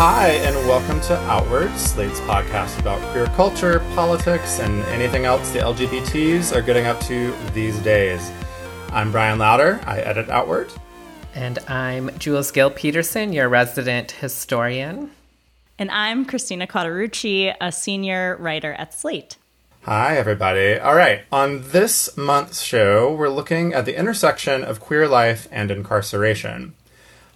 Hi, and welcome to Outward, Slate's podcast about queer culture, politics, and anything else the LGBTs are getting up to these days. I'm Bryan Lowder. I edit Outward. And I'm Jules Gill Peterson, your resident historian. And I'm Christina Cauterucci, a senior writer at Slate. Hi, everybody. All right, on this month's show, we're looking at the intersection of queer life and incarceration.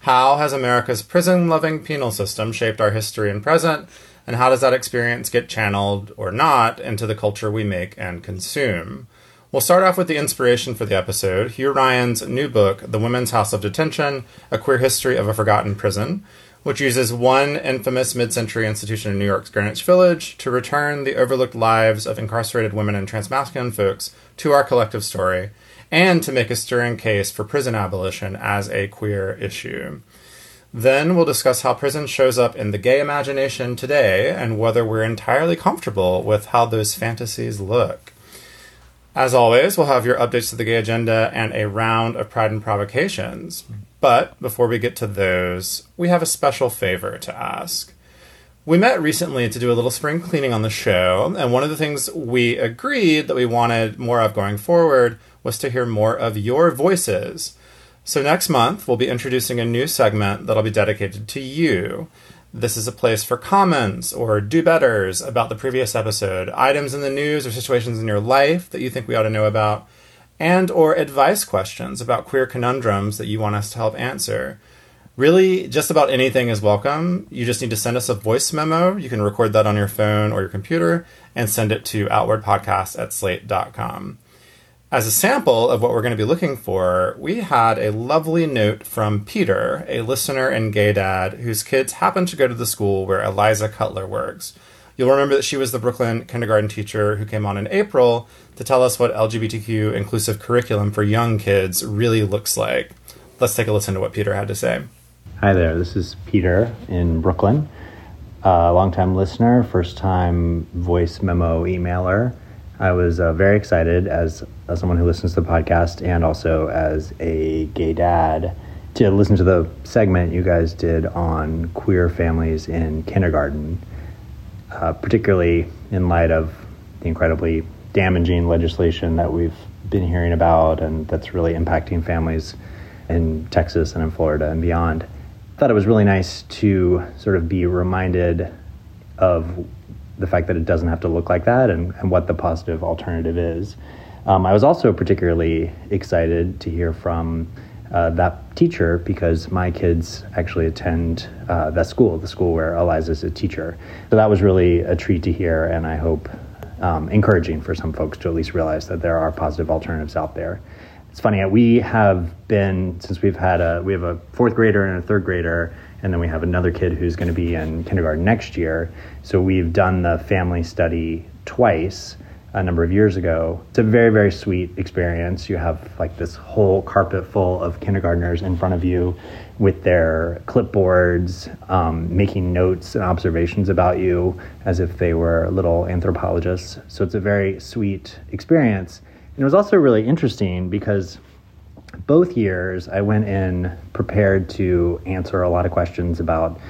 How has America's prison loving penal system shaped our history and present? And how does that experience get channeled or not into the culture we make and consume? We'll start off with the inspiration for the episode Hugh Ryan's new book, The Women's House of Detention A Queer History of a Forgotten Prison, which uses one infamous mid century institution in New York's Greenwich Village to return the overlooked lives of incarcerated women and transmasculine folks to our collective story and to make a stirring case for prison abolition as a queer issue. Then we'll discuss how prison shows up in the gay imagination today and whether we're entirely comfortable with how those fantasies look. As always, we'll have your updates to the gay agenda and a round of pride and provocations. But before we get to those, we have a special favor to ask. We met recently to do a little spring cleaning on the show, and one of the things we agreed that we wanted more of going forward was to hear more of your voices. So, next month, we'll be introducing a new segment that'll be dedicated to you. This is a place for comments or do betters about the previous episode, items in the news or situations in your life that you think we ought to know about, and or advice questions about queer conundrums that you want us to help answer. Really, just about anything is welcome. You just need to send us a voice memo. You can record that on your phone or your computer and send it to outwardpodcast at slate.com. As a sample of what we're going to be looking for, we had a lovely note from Peter, a listener and gay dad whose kids happen to go to the school where Eliza Cutler works. You'll remember that she was the Brooklyn kindergarten teacher who came on in April to tell us what LGBTQ inclusive curriculum for young kids really looks like. Let's take a listen to what Peter had to say. Hi there, this is Peter in Brooklyn, a longtime listener, first time voice memo emailer. I was uh, very excited as, as someone who listens to the podcast and also as a gay dad to listen to the segment you guys did on queer families in kindergarten, uh, particularly in light of the incredibly damaging legislation that we've been hearing about and that's really impacting families in Texas and in Florida and beyond. I thought it was really nice to sort of be reminded of the fact that it doesn't have to look like that and, and what the positive alternative is. Um, I was also particularly excited to hear from uh, that teacher because my kids actually attend uh, that school, the school where Eliza's a teacher. So that was really a treat to hear, and I hope um, encouraging for some folks to at least realize that there are positive alternatives out there. It's funny, we have been, since we've had a, we have a fourth grader and a third grader and then we have another kid who's going to be in kindergarten next year. So we've done the family study twice a number of years ago. It's a very, very sweet experience. You have like this whole carpet full of kindergartners in front of you with their clipboards, um, making notes and observations about you as if they were little anthropologists. So it's a very sweet experience. And it was also really interesting because both years, I went in prepared to answer a lot of questions about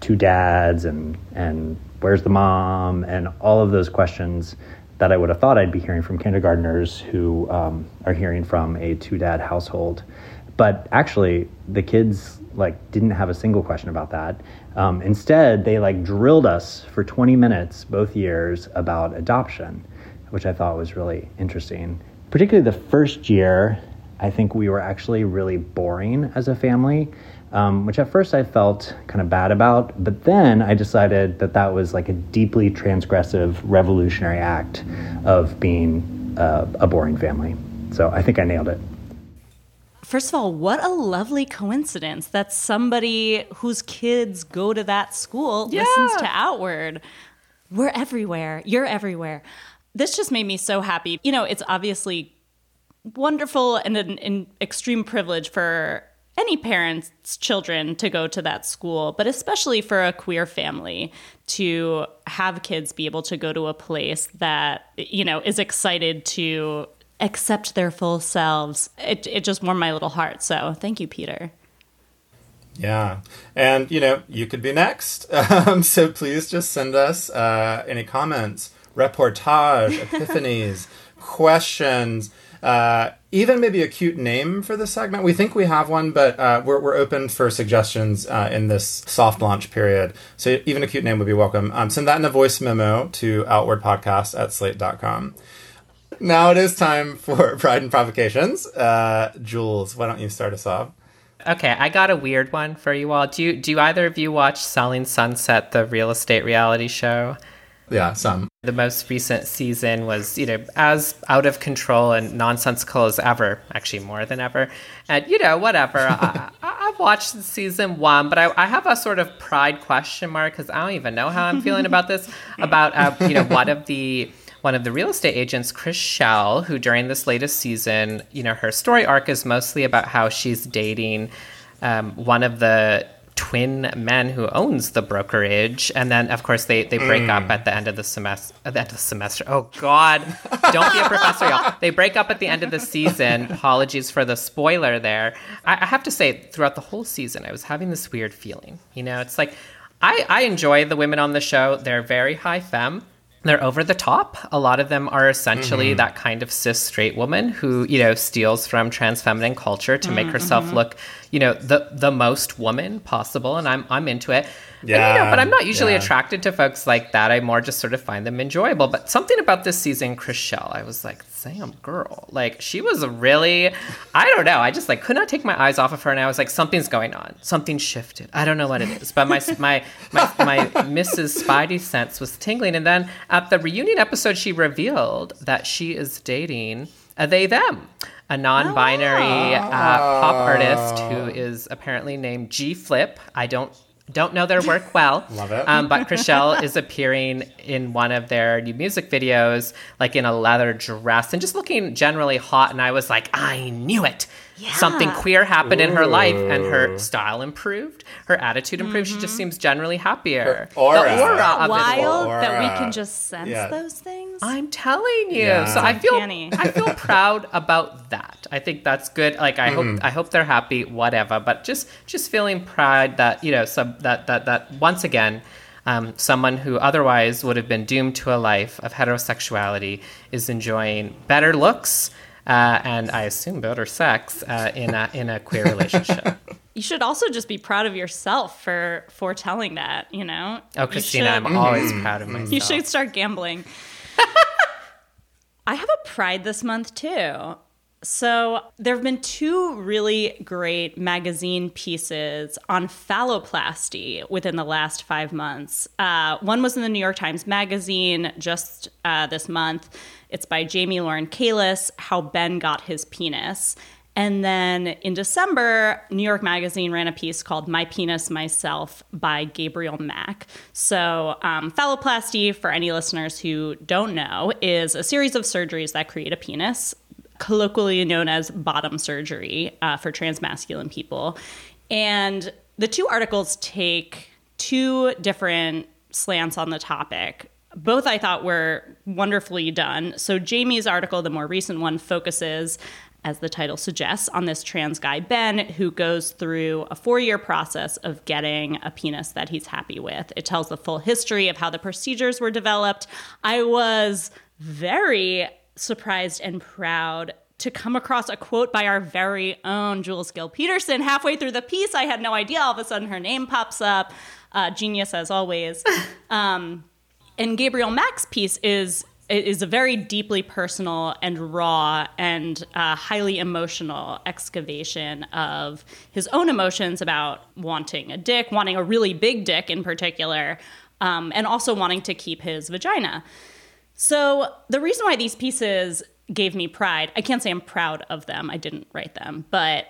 two dads and and where's the mom and all of those questions that I would have thought I'd be hearing from kindergartners who um, are hearing from a two dad household. But actually, the kids like didn't have a single question about that. Um, instead, they like drilled us for 20 minutes both years about adoption, which I thought was really interesting. Particularly the first year, I think we were actually really boring as a family. Um, which at first I felt kind of bad about, but then I decided that that was like a deeply transgressive, revolutionary act of being uh, a boring family. So I think I nailed it. First of all, what a lovely coincidence that somebody whose kids go to that school Yeah. listens to Outward. We're everywhere. You're everywhere. This just made me so happy. You know, it's obviously wonderful and an, an extreme privilege for any parent's children to go to that school, but especially for a queer family to have kids be able to go to a place that, you know, is excited to accept their full selves. It, it just warmed my little heart. So thank you, Peter. Yeah. And, you know, you could be next. Um, so please just send us uh, any comments, reportage, epiphanies, questions, uh, even maybe a cute name for the segment. We think we have one, but uh, we're, we're open for suggestions uh, in this soft launch period. So even a cute name would be welcome. Um, send that in a voice memo to outwardpodcast at slate.com. Now it is time for Pride and Provocations. Uh, Jules, why don't you start us off? Okay, I got a weird one for you all. Do you, do either of you watch Selling Sunset, the real estate reality show? Yeah, some. The most recent season was, you know, as out of control and nonsensical as ever, actually more than ever. And, you know, whatever. I, I've watched season one, but I, I have a sort of pride question mark because I don't even know how I'm feeling about this. About, uh, you know, one of the one of the real estate agents, Chrishell, who during this latest season, you know, her story arc is mostly about how she's dating um, one of the twin men who owns the brokerage, and then of course they they break up mm. at the end of the semester. At the end of the semester. Oh God! Don't be a professor, y'all. They break up at the end of the season. Apologies for the spoiler there. I, I have to say, throughout the whole season, I was having this weird feeling. You know, it's like I I enjoy the women on the show. They're very high femme they're over the top. A lot of them are essentially mm-hmm. that kind of cis straight woman who, you know, steals from trans feminine culture to make mm-hmm, herself mm-hmm. look, you know, the the most woman possible. And I'm I'm into it. And, you know, Yeah, but I'm not usually yeah. attracted to folks like that. I more just sort of find them enjoyable. But something about this season, Chrishell, I was like, Sam girl. Like she was a really I don't know. I just like could not take my eyes off of her and I was like, something's going on. Something shifted. I don't know what it is. But my my my, my Mrs. Spidey sense was tingling. And then at the reunion episode, she revealed that she is dating a they them. A non-binary uh, pop artist who is apparently named G Flip. I don't don't know their work well. Love it. Um, but Chrishell is appearing in one of their new music videos, like in a leather dress and just looking generally hot. And I was like, I knew it. Something queer happened in her life, and her style improved, her attitude improved. She just seems generally happier. Her aura. The aura of it. Wild that we can just sense Yeah. those things. I'm telling you. Yeah. So I feel Uncanny. I feel proud about that. I think that's good. Like I hope I hope they're happy, whatever. But just just feeling pride that you know some that that that once again. Um, someone who otherwise would have been doomed to a life of heterosexuality is enjoying better looks uh, and I assume better sex uh, in a in a queer relationship. you should also just be proud of yourself for foretelling that. You know. Oh, Christina, should- I'm always proud of myself. You should start gambling. I have a pride this month too. So, there have been two really great magazine pieces on phalloplasty within the last five months. Uh, one was in the New York Times Magazine just uh, this month. It's by Jamie Lauren Keiles, How Ben Got His Penis. And then in December, New York Magazine ran a piece called My Penis Myself by Gabriel Mac. So, um, phalloplasty, for any listeners who don't know, is a series of surgeries that create a penis, colloquially known as bottom surgery uh, for transmasculine people. And the two articles take two different slants on the topic. Both I thought were wonderfully done. So, Jamie's article, the more recent one, focuses as the title suggests, on this trans guy, Ben, who goes through a four year process of getting a penis that he's happy with. It tells the full history of how the procedures were developed. I was very surprised and proud to come across a quote by our very own Jules Gill Peterson. Halfway through the piece, I had no idea. All of a sudden, her name pops up. Uh, genius as always. Um, and Gabriel Mac's piece is is a very deeply personal and raw and uh, highly emotional excavation of his own emotions about wanting a dick, wanting a really big dick in particular, um, and also wanting to keep his vagina. So, the reason why these pieces gave me pride, I can't say I'm proud of them, I didn't write them, but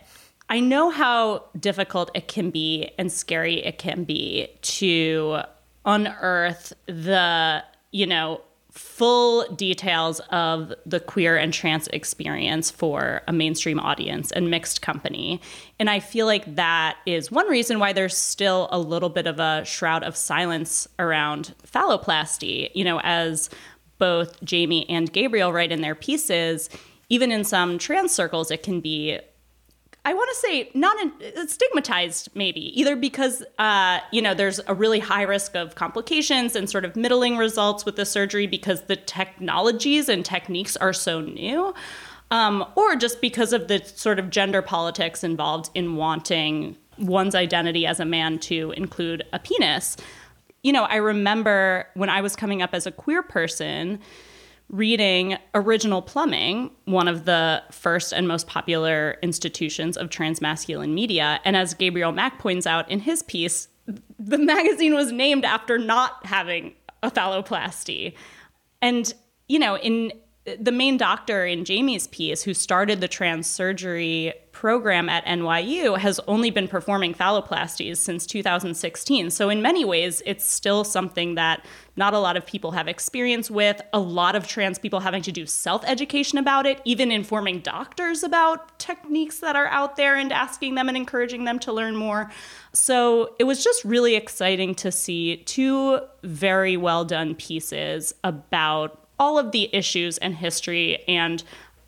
I know how difficult it can be and scary it can be to unearth the, you know, full details of the queer and trans experience for a mainstream audience and mixed company. And I feel like that is one reason why there's still a little bit of a shroud of silence around phalloplasty. You know, as both Jamie and Gabriel write in their pieces, even in some trans circles, it can be I want to say not in, stigmatized, maybe either because uh, you know there's a really high risk of complications and sort of middling results with the surgery because the technologies and techniques are so new, um, or just because of the sort of gender politics involved in wanting one's identity as a man to include a penis. You know, I remember when I was coming up as a queer person reading Original Plumbing, one of the first and most popular institutions of transmasculine media. And as Gabriel Mac points out in his piece, the magazine was named after not having a phalloplasty. And, you know, in the main doctor in Jamie's piece, who started the trans surgery program at NYU, has only been performing phalloplasties since 2016. So, in many ways, it's still something that not a lot of people have experience with. A lot of trans people having to do self education about it, even informing doctors about techniques that are out there and asking them and encouraging them to learn more. So, it was just really exciting to see two very well done pieces about all of the issues and history and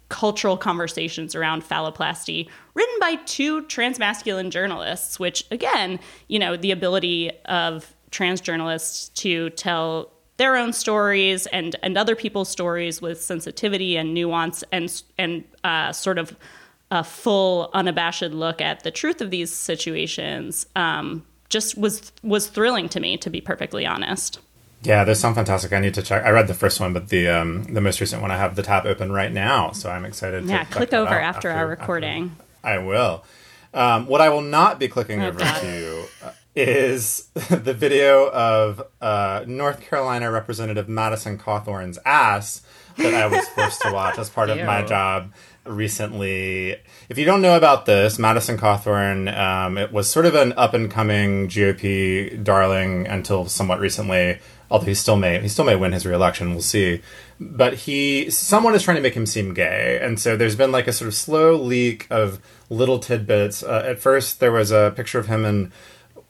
cultural conversations around phalloplasty written by two transmasculine journalists which again you know the ability of trans journalists to tell their own stories and and other people's stories with sensitivity and nuance and and uh, sort of a full unabashed look at the truth of these situations um, just was was thrilling to me to be perfectly honest yeah, there's some fantastic. I need to check. I read the first one, but the um, the most recent one I have the tab open right now, so I'm excited. Yeah, click over after, after, our recording. After, I will. Um, what I will not be clicking oh, over God. to is the video of uh, North Carolina Representative Madison Cawthorn's ass that I was forced to watch as part of my job recently. If you don't know about this, Madison Cawthorn, um, it was sort of an up and coming GOP darling until somewhat recently although he still may he still may win his reelection. We'll see. But he someone is trying to make him seem gay, and so there's been like a sort of slow leak of little tidbits. Uh, at first, there was a picture of him in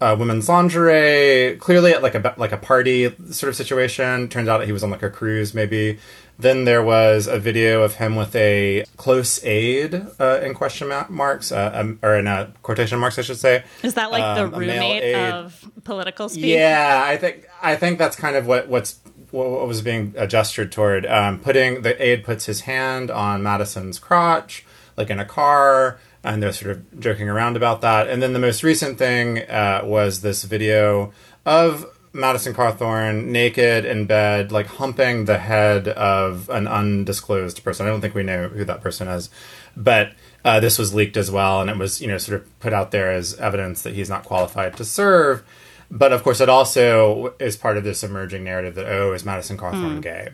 uh, women's lingerie, clearly at like a like a party sort of situation. Turns out he was on like a cruise, maybe. Then there was a video of him with a close aide uh, in question marks, uh, um, or in uh, quotation marks, I should say. Is that like um, the roommate of political speech? Yeah, I think I think that's kind of what what's what was being gestured toward. Um, putting the aide puts his hand on Madison's crotch, like in a car, and they're sort of joking around about that. And then the most recent thing uh, was this video of Madison Cawthorn naked in bed, like humping the head of an undisclosed person. I don't think we know who that person is, but uh, this was leaked as well, and it was you know sort of put out there as evidence that he's not qualified to serve. But of course, it also is part of this emerging narrative that oh, is Madison Cawthorn mm. gay?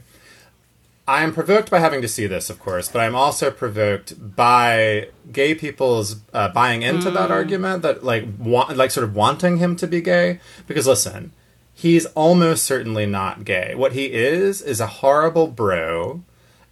I am provoked by having to see this, of course, but I'm also provoked by gay people's uh, buying into mm. that hmm. argument that like want, like sort of wanting him to be gay. Because listen, he's almost certainly not gay. What he is is a horrible bro,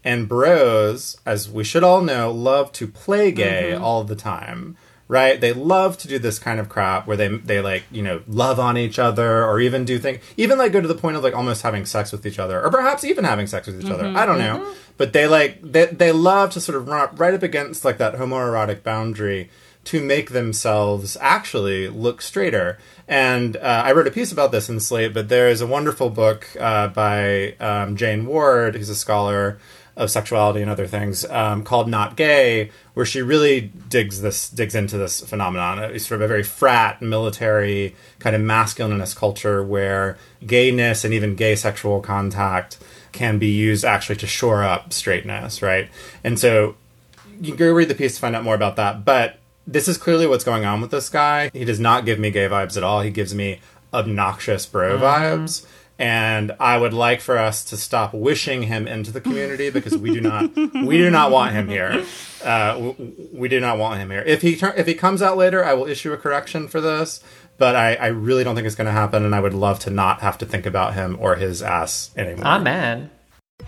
and bros, as we should all know, love to play gay mm-hmm. all the time. Right? They love to do this kind of crap where they they like, you know, love on each other or even do things even like go to the point of like almost having sex with each other or perhaps even having sex with each mm-hmm. other. I don't know. Mm-hmm. But they like they they love to sort of run up right up against like that homoerotic boundary to make themselves actually look straighter. And uh, I wrote a piece about this in Slate, but there is a wonderful book uh, by um, Jane Ward, who's a scholar, of sexuality and other things um, called Not Gay, where she really digs this digs into this phenomenon. It's sort of a very frat, military kind of masculinist culture where gayness and even gay sexual contact can be used actually to shore up straightness, right? And so you can go read the piece to find out more about that. But this is clearly what's going on with this guy. He does not give me gay vibes at all. He gives me obnoxious bro mm-hmm. vibes. And I would like for us to stop wishing him into the community because we do not we do not want him here. Uh, we, we, do not want him here. If he if he comes out later, I will issue a correction for this. But I, I really don't think it's going to happen, and I would love to not have to think about him or his ass anymore. Amen.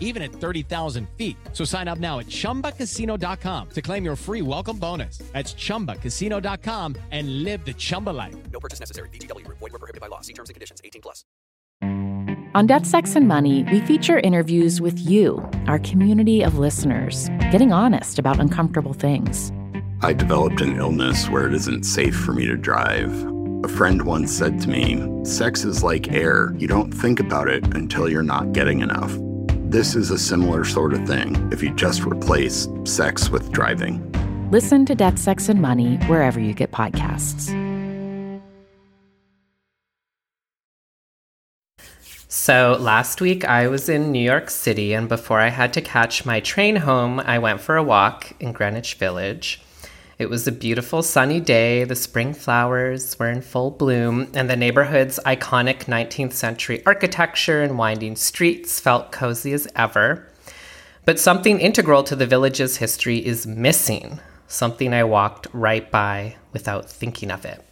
even at 30,000 feet. So sign up now at chumbacasino.com to claim your free welcome bonus. That's chumbacasino.com and live the Chumba life. No purchase necessary. VGW, void, were prohibited by law. See terms and conditions 18 plus. On Death, Sex, and Money, we feature interviews with you, our community of listeners, getting honest about uncomfortable things. I developed an illness where it isn't safe for me to drive. A friend once said to me, Sex is like air. You don't think about it until you're not getting enough. This is a similar sort of thing if you just replace sex with driving. Listen to Death, Sex, and Money wherever you get podcasts. So last week I was in New York City, and before I had to catch my train home, I went for a walk in Greenwich Village. It was a beautiful sunny day, the spring flowers were in full bloom, and the neighborhood's iconic 19th century architecture and winding streets felt cozy as ever. But something integral to the village's history is missing, something I walked right by without thinking of it.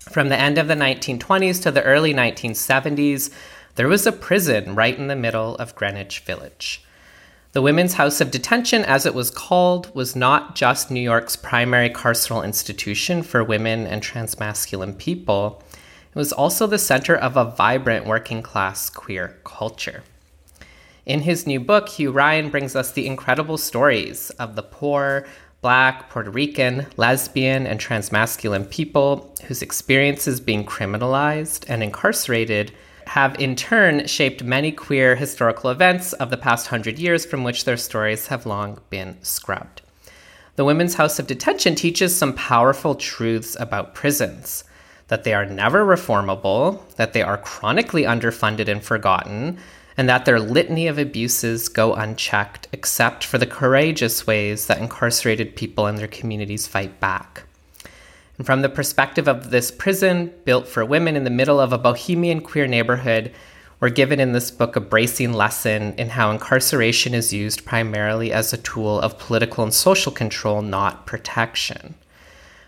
From the end of the 1920s to the early 1970s, there was a prison right in the middle of Greenwich Village. The Women's House of Detention, as it was called, was not just New York's primary carceral institution for women and transmasculine people, it was also the center of a vibrant working class queer culture. In his new book, Hugh Ryan brings us the incredible stories of the poor, Black, Puerto Rican, lesbian, and transmasculine people whose experiences being criminalized and incarcerated have in turn shaped many queer historical events of the past hundred years from which their stories have long been scrubbed. The Women's House of Detention teaches some powerful truths about prisons that they are never reformable, that they are chronically underfunded and forgotten, and that their litany of abuses go unchecked except for the courageous ways that incarcerated people and their communities fight back. And from the perspective of this prison built for women in the middle of a bohemian queer neighborhood, we're given in this book a bracing lesson in how incarceration is used primarily as a tool of political and social control, not protection.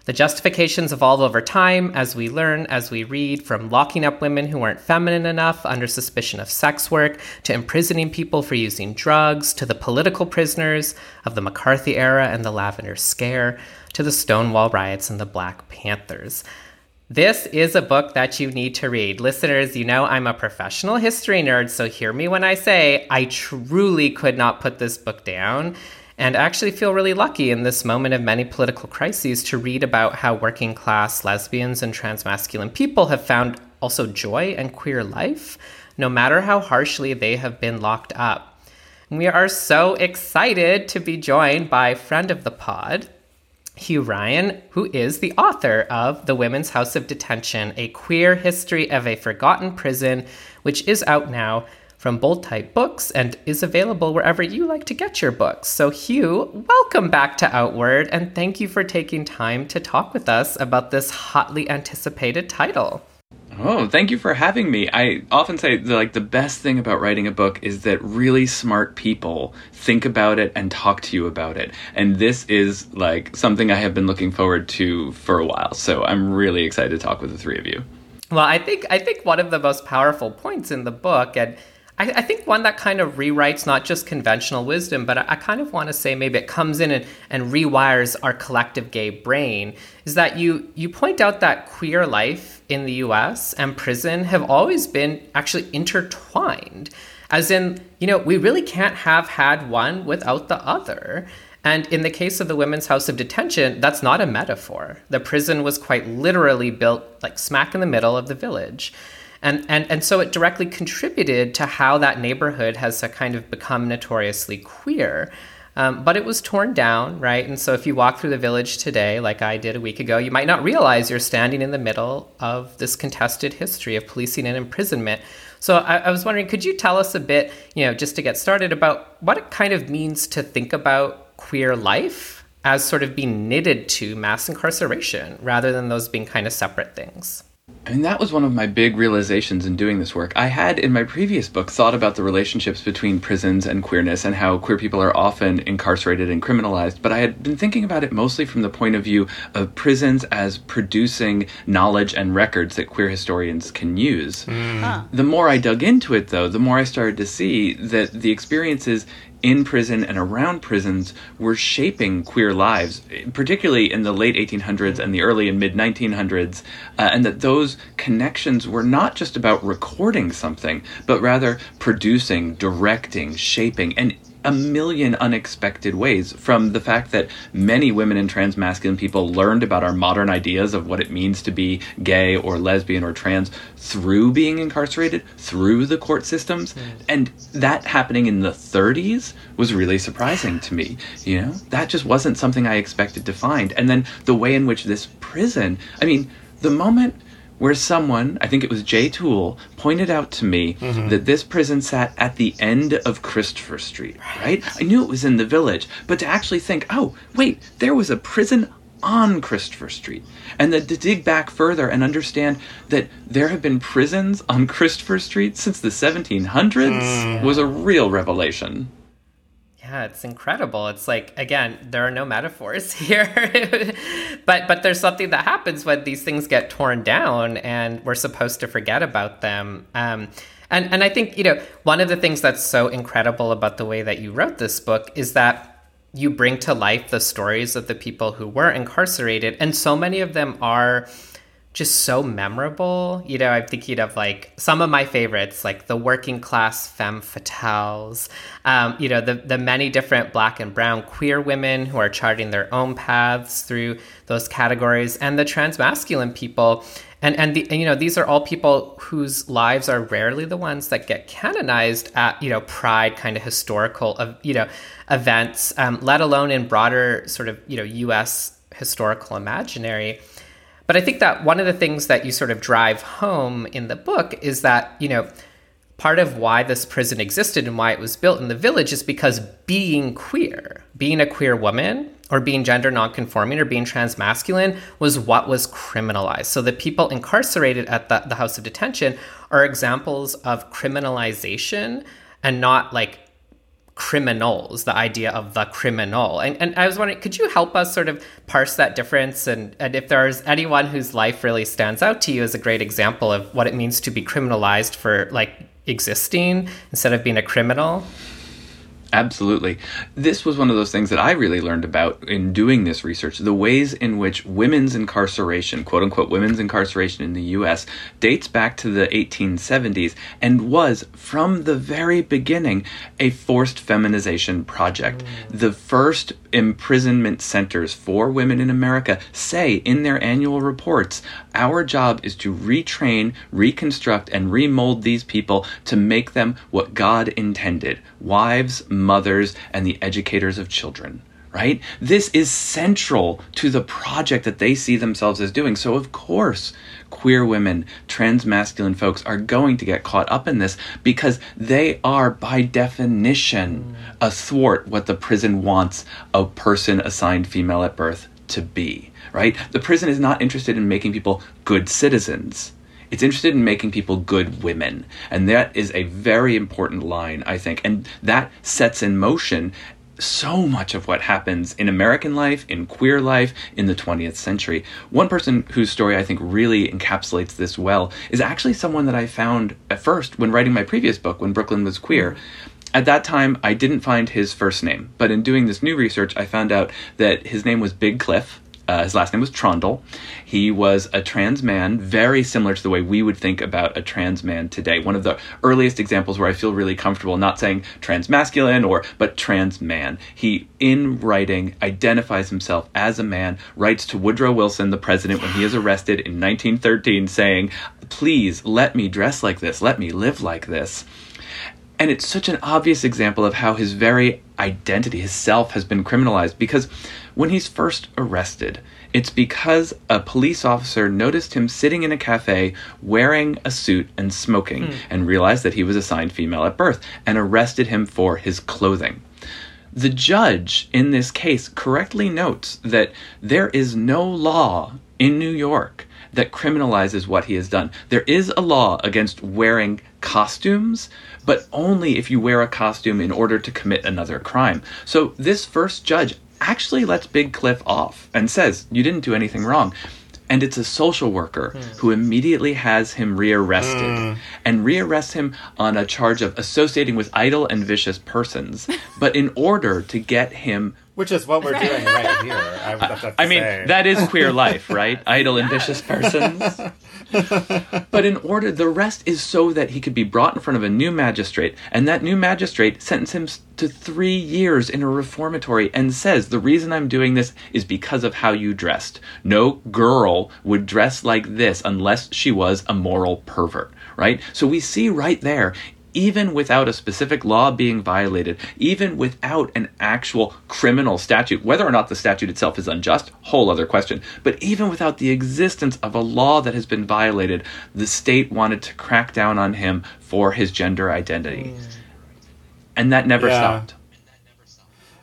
The justifications evolve over time as we learn, as we read, from locking up women who weren't feminine enough under suspicion of sex work, to imprisoning people for using drugs, to the political prisoners of the McCarthy era and the Lavender Scare, to the Stonewall riots and the Black Panthers. This is a book that you need to read. Listeners, you know I'm a professional history nerd, so hear me when I say I truly could not put this book down and actually feel really lucky in this moment of many political crises to read about how working class lesbians and transmasculine people have found also joy and queer life, no matter how harshly they have been locked up. we are so excited to be joined by friend of the pod, Hugh Ryan, who is the author of The Women's House of Detention, a queer history of a forgotten prison, which is out now from Bold Type Books and is available wherever you like to get your books. So, Hugh, welcome back to Outward, and thank you for taking time to talk with us about this hotly anticipated title. Oh, thank you for having me. I often say the, like the best thing about writing a book is that really smart people think about it and talk to you about it. And this is like something I have been looking forward to for a while. So I'm really excited to talk with the three of you. Well, I think I think one of the most powerful points in the book and I, I, think one that kind of rewrites not just conventional wisdom, but I, I kind of want to say maybe it comes in and, and rewires our collective gay brain is that you you point out that queer life in the US and prison have always been actually intertwined. As in, you know, we really can't have had one without the other. And in the case of the Women's House of Detention, that's not a metaphor. The prison was quite literally built like smack in the middle of the village. And, and, and so it directly contributed to how that neighborhood has kind of become notoriously queer. Um, but it was torn down, right? And so if you walk through the village today, like I did a week ago, you might not realize you're standing in the middle of this contested history of policing and imprisonment. So I, I was wondering, could you tell us a bit, you know, just to get started, about what it kind of means to think about queer life as sort of being knitted to mass incarceration rather than those being kind of separate things? I mean, that was one of my big realizations in doing this work. I had, in my previous book, thought about the relationships between prisons and queerness and how queer people are often incarcerated and criminalized, but I had been thinking about it mostly from the point of view of prisons as producing knowledge and records that queer historians can use. Mm. Huh. The more I dug into it, though, the more I started to see that the experiences in prison and around prisons were shaping queer lives, particularly in the late 1800s and the early and mid 1900s, uh, and that those connections were not just about recording something, but rather producing, directing, shaping, and a million unexpected ways from the fact that many women and trans masculine people learned about our modern ideas of what it means to be gay or lesbian or trans through being incarcerated, through the court systems. And that happening in the 30s was really surprising to me. You know, that just wasn't something I expected to find. And then the way in which this prison, I mean, the moment where someone, I think it was Jay Toole, pointed out to me mm-hmm. that this prison sat at the end of Christopher Street, right? I knew it was in the village, but to actually think, oh, wait, there was a prison on Christopher Street. And then to dig back further and understand that there have been prisons on Christopher Street since the 1700s mm. was a real revelation. Yeah, it's incredible. It's like again, there are no metaphors here. but but there's something that happens when these things get torn down and we're supposed to forget about them. Um, and and I think, you know, one of the things that's so incredible about the way that you wrote this book is that you bring to life the stories of the people who were incarcerated and so many of them are just so memorable. You know, I'm thinking of like some of my favorites, like the working class femme fatales, um, you know, the, the many different black and brown queer women who are charting their own paths through those categories, and the trans masculine people. And, and, the, and, you know, these are all people whose lives are rarely the ones that get canonized at, you know, pride kind of historical, of you know, events, um, let alone in broader sort of, you know, U.S. historical imaginary. But I think that one of the things that you sort of drive home in the book is that, you know, part of why this prison existed and why it was built in the village is because being queer, being a queer woman, or being gender nonconforming or being transmasculine was what was criminalized. So the people incarcerated at the, the house of detention are examples of criminalization and not like criminals, the idea of the criminal. And, and I was wondering, could you help us sort of parse that difference? And, and if there's anyone whose life really stands out to you as a great example of what it means to be criminalized for like existing instead of being a criminal? Absolutely. This was one of those things that I really learned about in doing this research. The ways in which women's incarceration, quote unquote, women's incarceration in the US, dates back to the 1870s and was, from the very beginning, a forced feminization project. Mm. The first imprisonment centers for women in America say in their annual reports our job is to retrain, reconstruct, and remold these people to make them what God intended wives, mothers, and the educators of children. Right? This is central to the project that they see themselves as doing. So, of course, queer women, trans masculine folks are going to get caught up in this because they are, by definition, athwart what the prison wants a person assigned female at birth to be right? The prison is not interested in making people good citizens. It's interested in making people good women. And that is a very important line, I think. And that sets in motion so much of what happens in American life, in queer life, in the 20th century. One person whose story I think really encapsulates this well is actually someone that I found at first when writing my previous book, When Brooklyn Was Queer. At that time, I didn't find his first name, but in doing this new research, I found out that his name was Big Cliff, uh, his last name was Trondle. He was a trans man, very similar to the way we would think about a trans man today. One of the earliest examples where I feel really comfortable not saying trans masculine or but trans man. He, in writing, identifies himself as a man. Writes to Woodrow Wilson, the president, when he is arrested in 1913, saying, "Please let me dress like this. Let me live like this." And it's such an obvious example of how his very identity, his self, has been criminalized because when he's first arrested, it's because a police officer noticed him sitting in a cafe wearing a suit and smoking mm. and realized that he was assigned female at birth and arrested him for his clothing. The judge in this case correctly notes that there is no law in New York that criminalizes what he has done. There is a law against wearing costumes, but only if you wear a costume in order to commit another crime. So this first judge actually lets Big Cliff off and says, You didn't do anything wrong. And it's a social worker mm. who immediately has him rearrested mm. and rearrests him on a charge of associating with idle and vicious persons. but in order to get him which is what we're doing right here. I, I mean, say. that is queer life, right? Idle ambitious persons. but in order, the rest is so that he could be brought in front of a new magistrate, and that new magistrate sentences him to three years in a reformatory and says, The reason I'm doing this is because of how you dressed. No girl would dress like this unless she was a moral pervert, right? So we see right there even without a specific law being violated, even without an actual criminal statute, whether or not the statute itself is unjust, whole other question, but even without the existence of a law that has been violated, the state wanted to crack down on him for his gender identity. And that never yeah. stopped.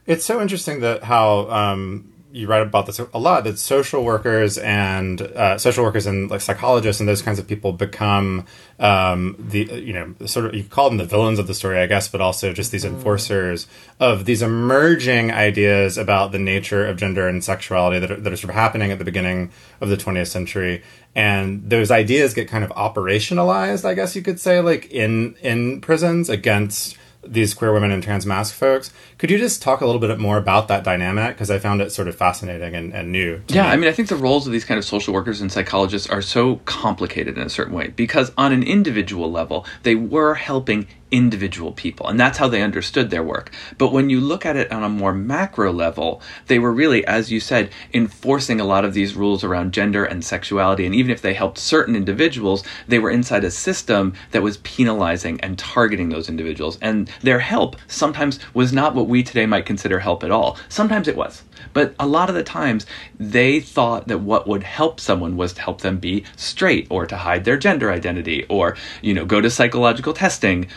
It's so interesting that how um, you write about this a lot that social workers and uh, social workers and like psychologists and those kinds of people become um, the you know sort of you call them the villains of the story I guess but also just these mm-hmm. enforcers of these emerging ideas about the nature of gender and sexuality that are, that are sort of happening at the beginning of the 20th century and those ideas get kind of operationalized I guess you could say like in in prisons against these queer women and trans masc folks. Could you just talk a little bit more about that dynamic? Because I found it sort of fascinating and, and new. Yeah, me. I mean, I think the roles of these kind of social workers and psychologists are so complicated in a certain way because on an individual level, they were helping individual people. And that's how they understood their work. But when you look at it on a more macro level, they were really, as you said, enforcing a lot of these rules around gender and sexuality. And even if they helped certain individuals, they were inside a system that was penalizing and targeting those individuals. And their help sometimes was not what we today might consider help at all. Sometimes it was. But a lot of the times, they thought that what would help someone was to help them be straight or to hide their gender identity or, you know, go to psychological testing,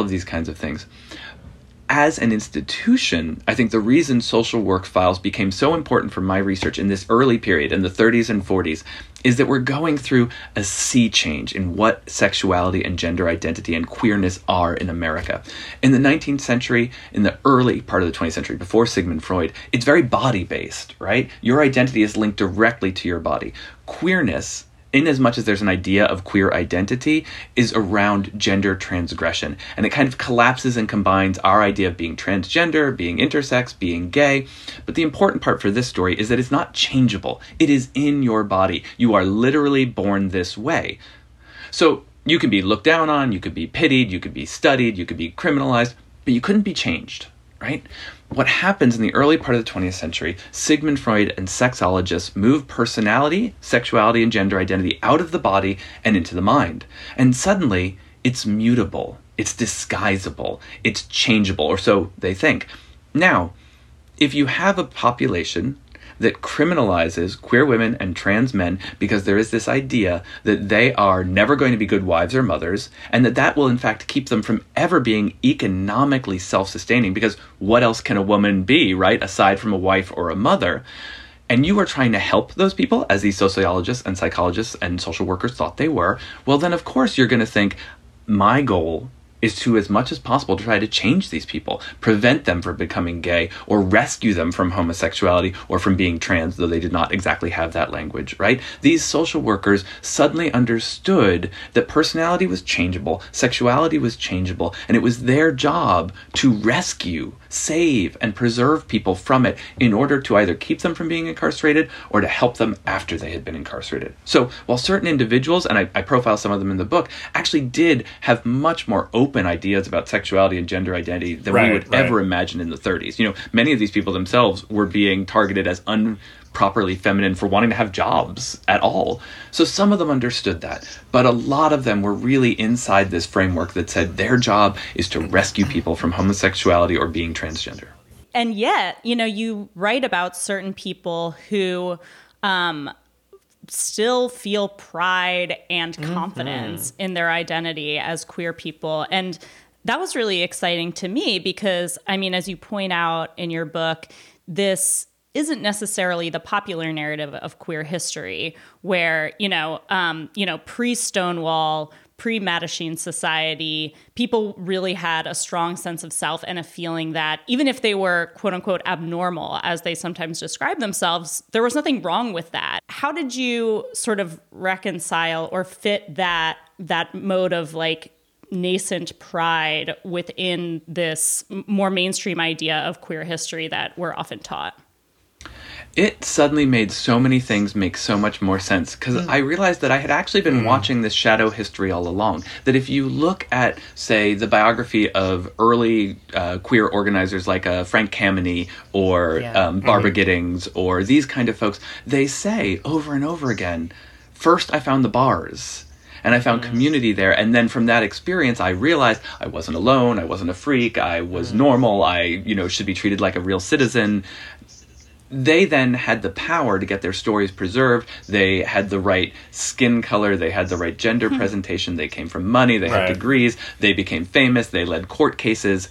of these kinds of things as an institution, I think the reason social work files became so important for my research in this early period, in the 30s and 40s, is that we're going through a sea change in what sexuality and gender identity and queerness are in America. In the 19th century, in the early part of the 20th century, before Sigmund Freud, it's very body based, right? Your identity is linked directly to your body. Queerness in as much as there's an idea of queer identity, is around gender transgression. And it kind of collapses and combines our idea of being transgender, being intersex, being gay. But the important part for this story is that it's not changeable, it is in your body. You are literally born this way. So you can be looked down on, you could be pitied, you could be studied, you could be criminalized, but you couldn't be changed, right? What happens in the early part of the 20th century, Sigmund Freud and sexologists move personality, sexuality, and gender identity out of the body and into the mind. And suddenly, it's mutable, it's disguisable, it's changeable, or so they think. Now, if you have a population that criminalizes queer women and trans men because there is this idea that they are never going to be good wives or mothers, and that that will in fact keep them from ever being economically self sustaining. Because what else can a woman be, right, aside from a wife or a mother? and you are trying to help those people as these sociologists and psychologists and social workers thought they were, well, then of course you're going to think, my goal is to, as much as possible, try to change these people, prevent them from becoming gay, or rescue them from homosexuality or from being trans, though they did not exactly have that language, right? These social workers suddenly understood that personality was changeable, sexuality was changeable, and it was their job to rescue, save, and preserve people from it in order to either keep them from being incarcerated or to help them after they had been incarcerated. So while certain individuals, and I, I profile some of them in the book, actually did have much more open ideas about sexuality and gender identity than Right, we would right. ever imagine in the 30s. You know, many of these people themselves were being targeted as unproperly feminine for wanting to have jobs at all. So some of them understood that, but a lot of them were really inside this framework that said their job is to rescue people from homosexuality or being transgender. and yet, you know, you write about certain people who um, still feel pride and confidence in their identity as queer people. And that was really exciting to me because, I mean, as you point out in your book, this isn't necessarily the popular narrative of queer history where you know um, you know pre-stonewall pre-Mattachine society, people really had a strong sense of self and a feeling that even if they were quote unquote abnormal, as they sometimes describe themselves, there was nothing wrong with that. How did you sort of reconcile or fit that that mode of like nascent pride within this more mainstream idea of queer history that we're often taught? It suddenly made so many things make so much more sense because I realized that I had actually been watching this shadow history all along. That if you look at, say, the biography of early uh, queer organizers like uh, Frank Kameny or Yeah. um, Barbara Gittings or these kind of folks, they say over and over again, first I found the bars and I found community there. And then from that experience, I realized I wasn't alone. I wasn't a freak. I was normal. I, you know, should be treated like a real citizen. They then had the power to get their stories preserved. They had the right skin color. They had the right gender hmm. presentation. They came from money. They had Right. degrees. They became famous. They led court cases.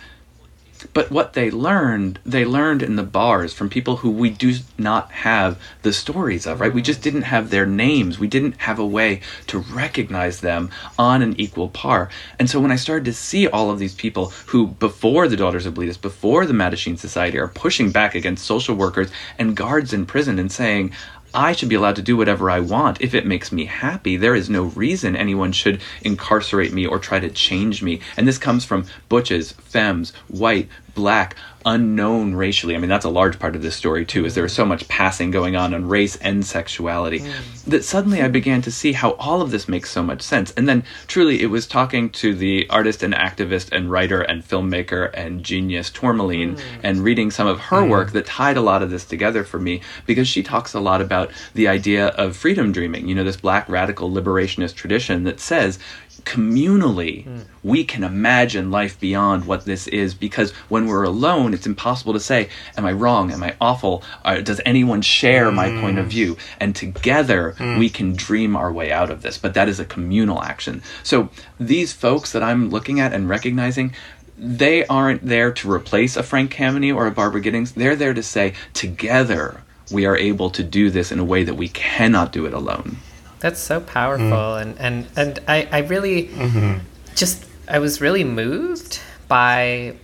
But what they learned, they learned in the bars from people who we do not have the stories of, right? We just didn't have their names. We didn't have a way to recognize them on an equal par. And so when I started to see all of these people who, before the Daughters of Bilitis, before the Mattachine Society, are pushing back against social workers and guards in prison and saying, I should be allowed to do whatever I want if it makes me happy. There is no reason anyone should incarcerate me or try to change me. And this comes from butches, femmes, white, black, unknown racially. I mean, that's a large part of this story too, is there is so much passing going on on race and sexuality mm. that suddenly I began to see how all of this makes so much sense. And then truly it was talking to the artist and activist and writer and filmmaker and genius Tourmaline mm. and reading some of her mm. work that tied a lot of this together for me because she talks a lot about the idea of freedom dreaming, you know, this black radical liberationist tradition that says communally hmm. we can imagine life beyond what this is because when we're alone it's impossible to say am i wrong? Am i awful? Uh, does anyone share my point of hmm. view? And together hmm. we can dream our way out of this. But that is a communal action. So these folks that i'm looking at and recognizing they aren't there to replace a frank kameny or a barbara gittings. They're there to say together we are able to do this in a way that we cannot do it alone That's so powerful, mm. and and and I I really mm-hmm. just I was really moved by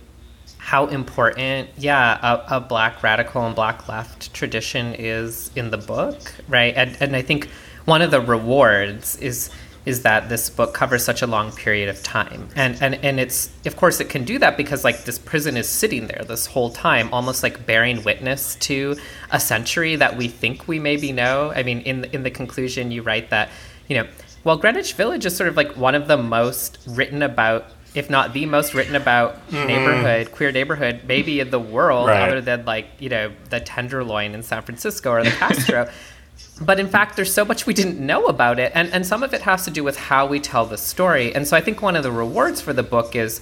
how important yeah a, a black radical and black left tradition is in the book right? And and I think one of the rewards is is that this book covers such a long period of time. And and and it's of course it can do that because like this prison is sitting there this whole time almost like bearing witness to a century that we think we maybe know. I mean in in the conclusion you write that you know well greenwich village is sort of like one of the most written about if not the most written about mm-hmm. neighborhood queer neighborhood maybe in the world Right. other than like you know the tenderloin in san francisco or the castro but in fact there's so much we didn't know about it and, and some of it has to do with how we tell the story. And so i think one of the rewards for the book is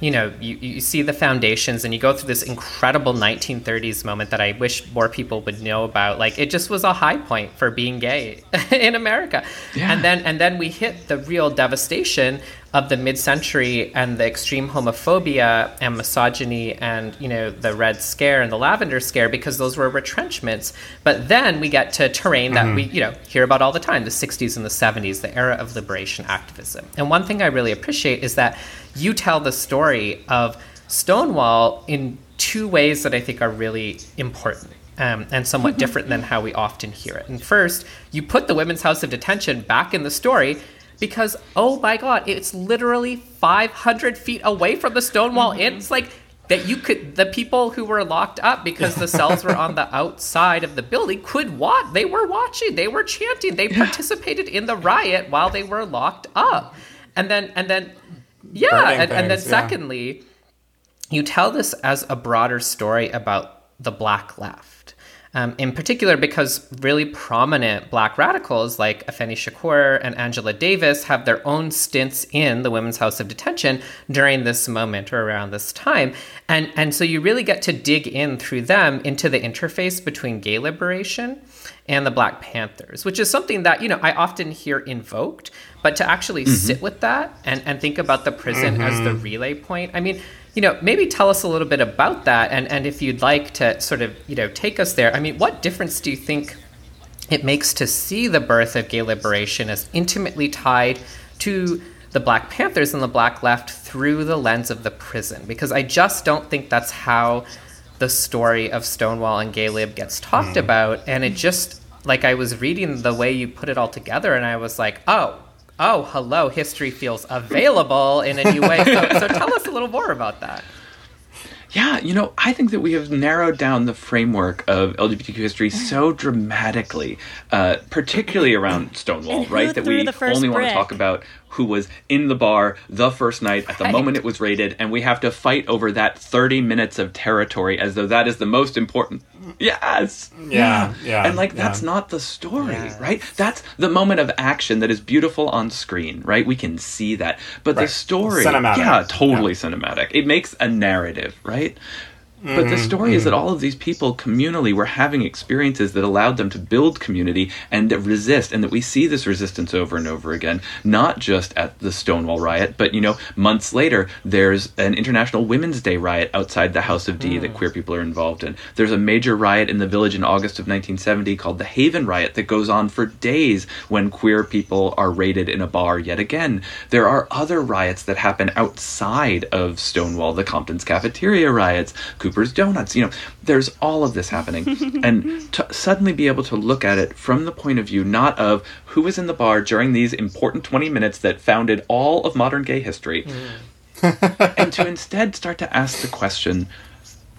you know you, you see the foundations and you go through this incredible 1930s moment that i wish more people would know about. Like it just was a high point for being gay in america. Yeah. and then and then we hit the real devastation of the mid-century and the extreme homophobia and misogyny and you know the red scare and the lavender scare because those were retrenchments but then we get to terrain that mm-hmm. we you know hear about all the time the 60s and the 70s the era of liberation activism and one thing i really appreciate is that you tell the story of stonewall in two ways that i think are really important um, and somewhat different than how we often hear it. And first, you put the Women's House of Detention back in the story because oh my god, it's literally 500 feet away from the Stonewall Inn. Mm-hmm. It's like that you could the people who were locked up because the cells were on the outside of the building could watch. They were watching. They were chanting. They participated in the riot while they were locked up. And then and then yeah, and, and, then secondly, you tell this as a broader story about the black left um, in particular, because really prominent black radicals like Afeni Shakur and Angela Davis have their own stints in the Women's House of Detention during this moment or around this time. And, and so you really get to dig in through them into the interface between gay liberation and the Black Panthers, which is something that, you know, I often hear invoked, but to actually mm-hmm. sit with that and, and think about the prison mm-hmm. as the mm-hmm. relay point, I mean, you know, maybe tell us a little bit about that, and and if you'd like to sort of you know take us there. I mean, what difference do you think it makes to see the birth of gay liberation as intimately tied to the Black Panthers and the Black Left through the lens of the prison? Because I just don't think that's how the story of Stonewall and Gay Lib gets talked mm. about, and it just like I was reading the way you put it all together, and I was like, oh oh, hello, history feels available in a new way. So, so tell us a little more about that. Yeah, you know, I think that we have narrowed down the framework of LGBTQ history so dramatically, uh, particularly around Stonewall, right? That we only brick? want to talk about who was in the bar the first night at the right. moment it was raided, and we have to fight over that 30 minutes of territory as though that is the most important. Yes! Yeah, yeah. And like, yeah. that's not the story, yes. right? That's the moment of action that is beautiful on screen, right? We can see that. But right. the story, cinematic. yeah, totally yeah. cinematic. It makes a narrative, right? But the mm-hmm, story mm-hmm. is that mm-hmm. all of these people communally were having experiences that allowed them to build community and resist, and that we see this resistance over and over again, not just at the Stonewall riot, but you know, months later, there's an International Women's Day riot outside the House of D mm. that queer people are involved in. There's a major riot in the village in August of 1970 called the Haven Riot that goes on for days when queer people are raided in a bar yet again. There are other riots that happen outside of Stonewall, the Compton's cafeteria riots. Cooper's Donuts. You know, there's all of this happening. and to suddenly be able to look at it from the point of view not of who was in the bar during these important 20 minutes that founded all of modern gay history, mm. and to instead start to ask the question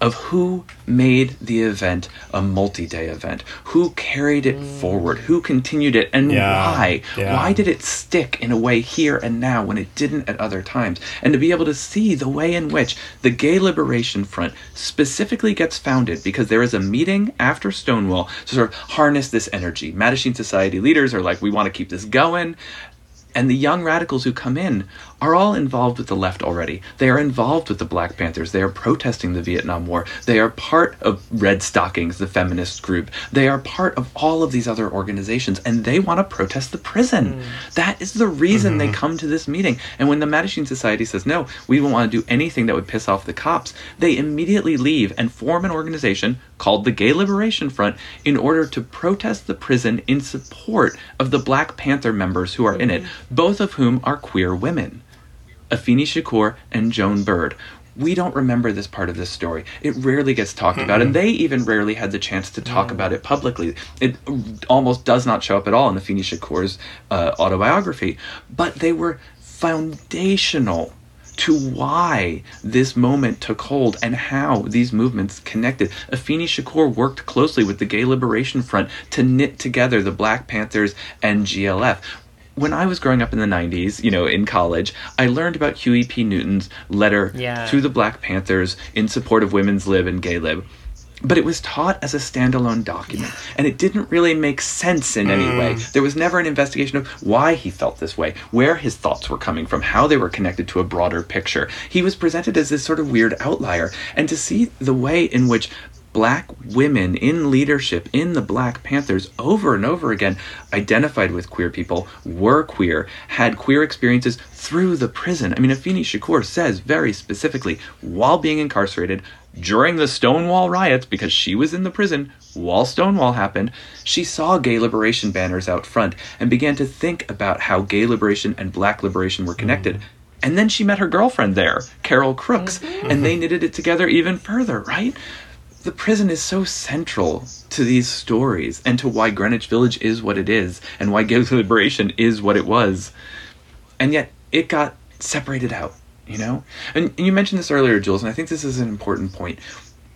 of who made the event a multi-day event. Who carried it mm. forward? Who continued it? And yeah, why? Yeah. why did it stick in a way here and now when it didn't at other times? And to be able to see the way in which the gay liberation front specifically gets founded because there is a meeting after stonewall to sort of harness this energy. Mattachine society leaders are like we want to keep this going. And the young radicals who come in are all involved with the left already. They are involved with the Black Panthers. They are protesting the Vietnam War. They are part of Red Stockings, the feminist group. They are part of all of these other organizations, and they want to protest the prison. Mm. That is the reason mm-hmm. they come to this meeting. And when the Mattachine Society says, no, we don't want to do anything that would piss off the cops, they immediately leave and form an organization called the Gay Liberation Front in order to protest the prison in support of the Black Panther members who are mm-hmm. in it, mm-hmm. both of whom are queer women. Afeni Shakur, and Joan Bird. We don't remember this part of this story. It rarely gets talked mm-hmm. about, and they even rarely had the chance to talk mm about it publicly. It almost does not show up at all in Afeni Shakur's uh, autobiography, but they were foundational to why this moment took hold and how these movements connected. Afeni Shakur worked closely with the Gay Liberation Front to knit together the Black Panthers and GLF when I was growing up in the 90s, you know, in college, I learned about Huey P. Newton's letter yeah. to the Black Panthers in support of women's lib and gay lib. But it was taught as a standalone document, and it didn't really make sense in any mm. way. There was never an investigation of why he felt this way, where his thoughts were coming from, how they were connected to a broader picture. He was presented as this sort of weird outlier, and to see the way in which black women in leadership in the Black Panthers over and over again identified with queer people, were queer, had queer experiences through the prison. I mean, Afeni Shakur says very specifically, while being incarcerated, during the Stonewall riots, because she was in the prison while Stonewall happened, she saw gay liberation banners out front and began to think about how gay liberation and black liberation were connected. Mm. And then she met her girlfriend there, Carol Crooks, mm-hmm. and they knitted it together even further, right? The prison is so central to these stories and to why Greenwich Village is what it is and why gay liberation is what it was. And yet it got separated out you know? And, and you mentioned this earlier, Jules, and I think this is an important point.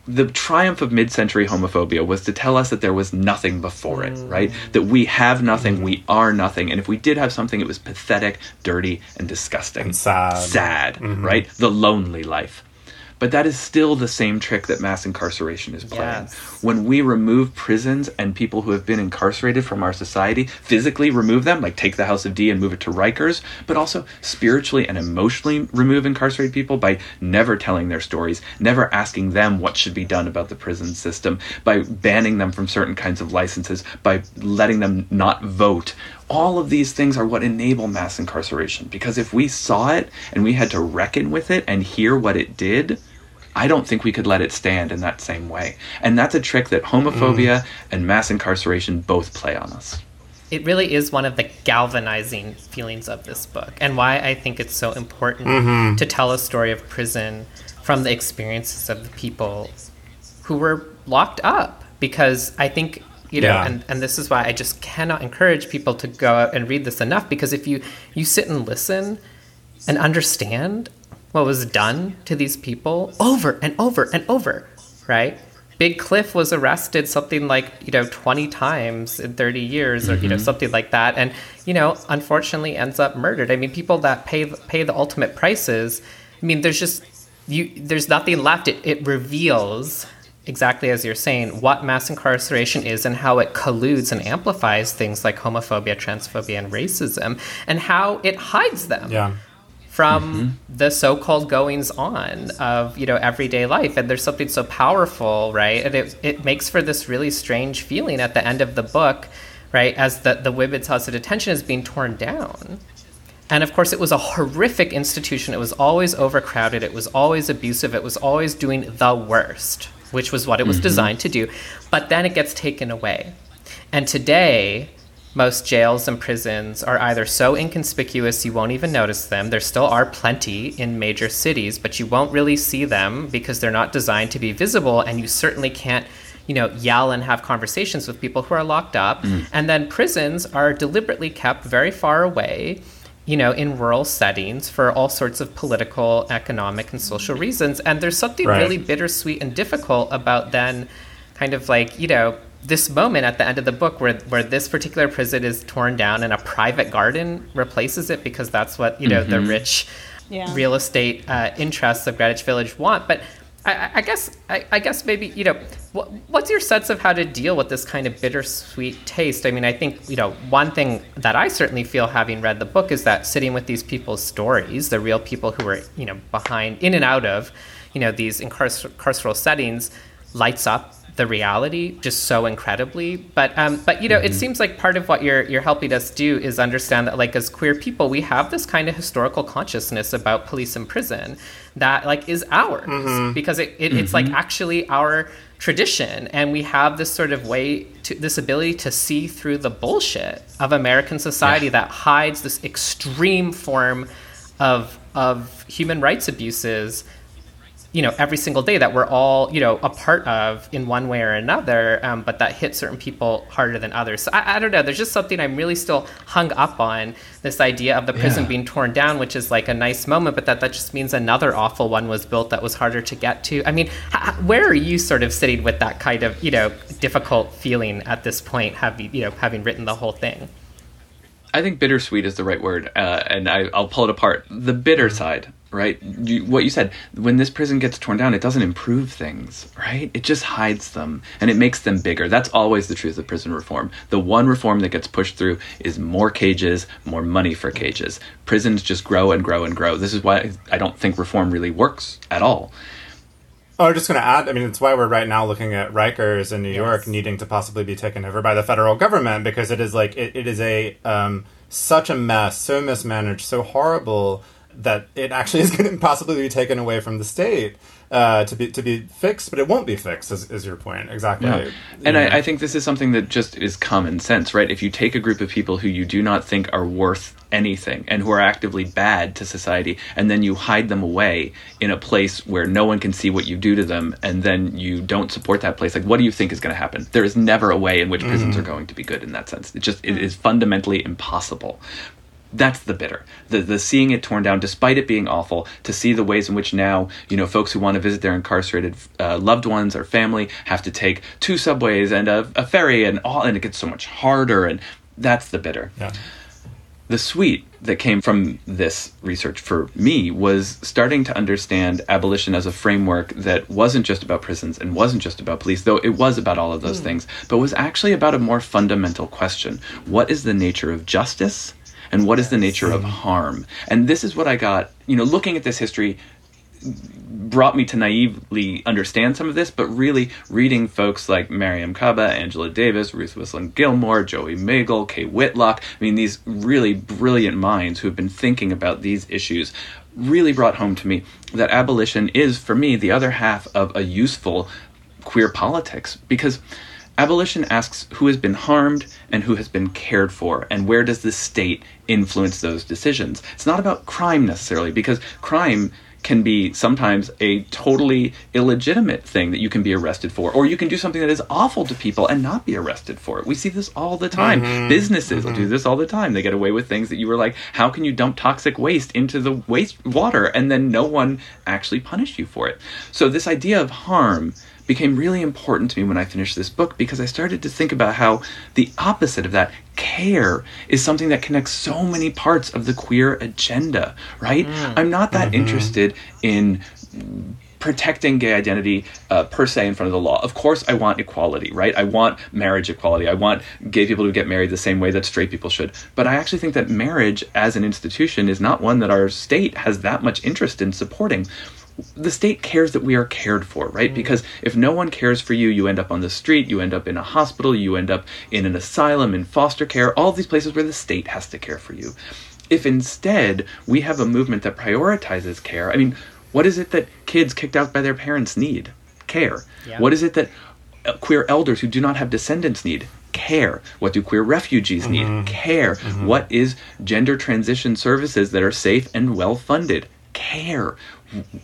The triumph of mid century homophobia was to tell us that there was nothing before it, mm. right? That we have nothing, we are nothing, and if we did have something, it was pathetic, dirty, and disgusting. And sad. Sad, mm-hmm. right? The lonely life. But that is still the same trick that mass incarceration is playing. Yes. When we remove prisons and people who have been incarcerated from our society, physically remove them, like take the House of D and move it to Rikers, but also spiritually and emotionally remove incarcerated people by never telling their stories, never asking them what should be done about the prison system, by banning them from certain kinds of licenses, by letting them not vote all of these things are what enable mass incarceration. Because if we saw it and we had to reckon with it and hear what it did, I don't think we could let it stand in that same way. And that's a trick that homophobia mm. and mass incarceration both play on us. It really is one of the galvanizing feelings of this book, and why I think it's so important mm-hmm. to tell a story of prison from the experiences of the people who were locked up. Because I think you know yeah. and, and this is why i just cannot encourage people to go out and read this enough because if you you sit and listen and understand what was done to these people over and over and over right big cliff was arrested something like you know 20 times in 30 years or mm-hmm. you know mm-hmm. something like that and you know unfortunately ends up murdered i mean people that pay pay the ultimate prices i mean there's just you there's nothing left it, it reveals exactly as you're saying, what mass incarceration is and how it colludes and amplifies things like homophobia, transphobia, and racism, and how it hides them. Yeah. From mm-hmm. the so-called goings on of you know everyday life, and there's something so powerful, right? And it it makes for this really strange feeling at the end of the book, right? As the the women's house of detention is being torn down, and of course, it was a horrific institution. It was always overcrowded. It was always abusive. It was always doing the worst, which was what it was mm-hmm. designed to do. But then it gets taken away. And today, most jails and prisons are either so inconspicuous you won't even notice them. There still are plenty in major cities, but you won't really see them because they're not designed to be visible, and you certainly can't you know, yell and have conversations with people who are locked up. Mm. And then prisons are deliberately kept very far away you know, in rural settings for all sorts of political, economic, and social reasons. And there's something right. really bittersweet and difficult about then kind of like, you know, this moment at the end of the book where, where this particular prison is torn down and a private garden replaces it because that's what, you know, mm-hmm. the rich yeah. real estate uh, interests of Greenwich Village want. But I, I guess I, I, guess maybe you know what, what's your sense of how to deal with this kind of bittersweet taste? I mean, I think you know one thing that I certainly feel having read the book is that sitting with these people's stories, the real people who were you know behind in and out of you know these incarcer- carceral settings, lights up the reality just so incredibly. But um, but you know, mm-hmm. it seems like part of what you're you're helping us do is understand that like as queer people, we have this kind of historical consciousness about police and prison that like is ours mm-hmm. because it, it mm-hmm. it's like mm-hmm. actually our tradition and we have this sort of way to this ability to see through the bullshit of American society yeah. that hides this extreme form of of human rights abuses you know every single day that we're all you know a part of in one way or another um, but that hit certain people harder than others. So I, I, don't know there's just something i'm really still hung up on this idea of the prison yeah. being torn down which is like a nice moment but that that just means another awful one was built that was harder to get to. I mean h- where are you sort of sitting with that kind of you know difficult feeling at this point having you know having written the whole thing? I think bittersweet is the right word, uh, and I, will pull it apart. The bitter side right? You, what you said, when this prison gets torn down, it doesn't improve things, right? It just hides them and it makes them bigger. That's always the truth of prison reform. The one reform that gets pushed through is more cages, more money for cages. Prisons just grow and grow and grow. This is why I don't think reform really works at all. Oh, I'm just going to add. I mean, it's why we're right now looking at Rikers in New yes. York needing to possibly be taken over by the federal government because it is like it, it is a um, such a mess, so mismanaged, so horrible that it actually is going to possibly be taken away from the state uh, to be to be fixed, but it won't be fixed. Is, is your point exactly? Yeah. And I, I, think this is something that just is common sense, right? If you take a group of people who you do not think are worth anything and who are actively bad to society, and then you hide them away in a place where no one can see what you do to them, and then you don't support that place, like what do you think is going to happen? There is never a way in which prisons mm. are going to be good in that sense. It just it is fundamentally impossible that's the bitter. The the seeing it torn down, despite it being awful, to see the ways in which now you know folks who want to visit their incarcerated uh, loved ones or family have to take two subways and a, a, ferry and all, and it gets so much harder, and that's the bitter. Yeah. The sweet that came from this research for me was starting to understand abolition as a framework that wasn't just about prisons and wasn't just about police, though it was about all of those mm. things, but was actually about a more fundamental question: What is the nature of justice? And what is the nature of harm. And this is what I got, you know, looking at this history brought me to naively understand some of this, but really reading folks like Mariame Kaba, Angela Davis, Ruth Wilson Gilmore, Joey Mogul, Kay Whitlock, I mean, these really brilliant minds who have been thinking about these issues really brought home to me that abolition is, for me, the other half of a useful queer politics. Because Abolition asks who has been harmed and who has been cared for, and where does the state influence those decisions. It's not about crime necessarily, because crime can be sometimes a totally illegitimate thing that you can be arrested for, or you can do something that is awful to people and not be arrested for it. We see this all the time. Mm-hmm. Businesses mm-hmm. will do this all the time. They get away with things that you were like, how can you dump toxic waste into the waste water and then no one actually punish you for it? So this idea of harm became really important to me when I finished this book because I started to think about how the opposite of that, care, is something that connects so many parts of the queer agenda, right? Mm. I'm not that mm-hmm. interested in protecting gay identity uh, per se in front of the law. Of course, I want equality, right? I want marriage equality. I want gay people to get married the same way that straight people should. But I actually think that marriage as an institution is not one that our state has that much interest in supporting the state cares that we are cared for, right? Mm. Because if no one cares for you, you end up on the street, you end up in a hospital, you end up in an asylum, in foster care, all these places where the state has to care for you. If instead we have a movement that prioritizes care, I mean, what is it that kids kicked out by their parents need? Care. Yeah. What is it that queer elders who do not have descendants need? care. What do queer refugees need? Mm-hmm. Care. Mm-hmm. What is gender transition services that are safe and well funded? Care.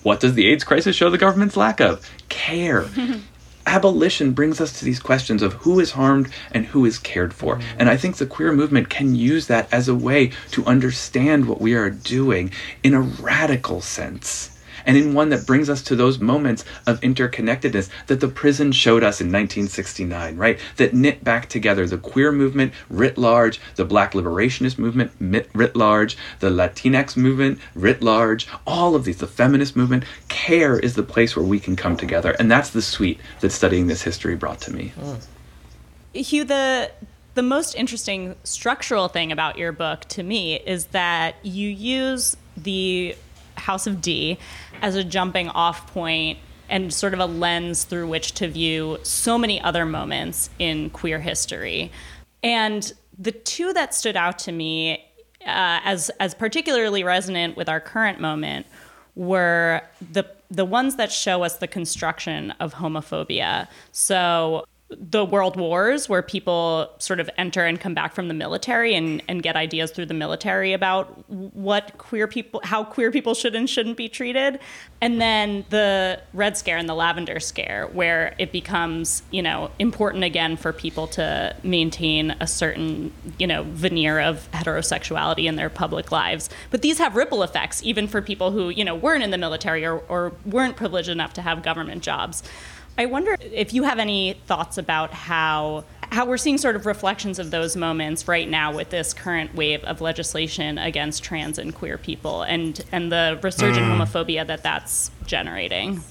What does the AIDS crisis show the government's lack of? Care. Abolition brings us to these questions of who is harmed and who is cared for. And I think the queer movement can use that as a way to understand what we are doing in a radical sense and in one that brings us to those moments of interconnectedness that the prison showed us in 1969, right? That knit back together the queer movement writ large, the black liberationist movement writ large, the Latinx movement writ large, all of these, the feminist movement. Care is the place where we can come together. And that's the sweet that studying this history brought to me. Mm. Hugh, the the most interesting structural thing about your book to me is that you use the House of D as a jumping off point and sort of a lens through which to view so many other moments in queer history. And the two that stood out to me uh, as as particularly resonant with our current moment were the the ones that show us the construction of homophobia. So the world wars where people sort of enter and come back from the military and, and get ideas through the military about what queer people how queer people should and shouldn't be treated. And then the red scare and the lavender scare where it becomes you know important again for people to maintain a certain you know veneer of heterosexuality in their public lives. But these have ripple effects even for people who you know weren't in the military or, or weren't privileged enough to have government jobs I wonder if you have any thoughts about how how we're seeing sort of reflections of those moments right now with this current wave of legislation against trans and queer people and and the resurgent mm. homophobia that that's generating.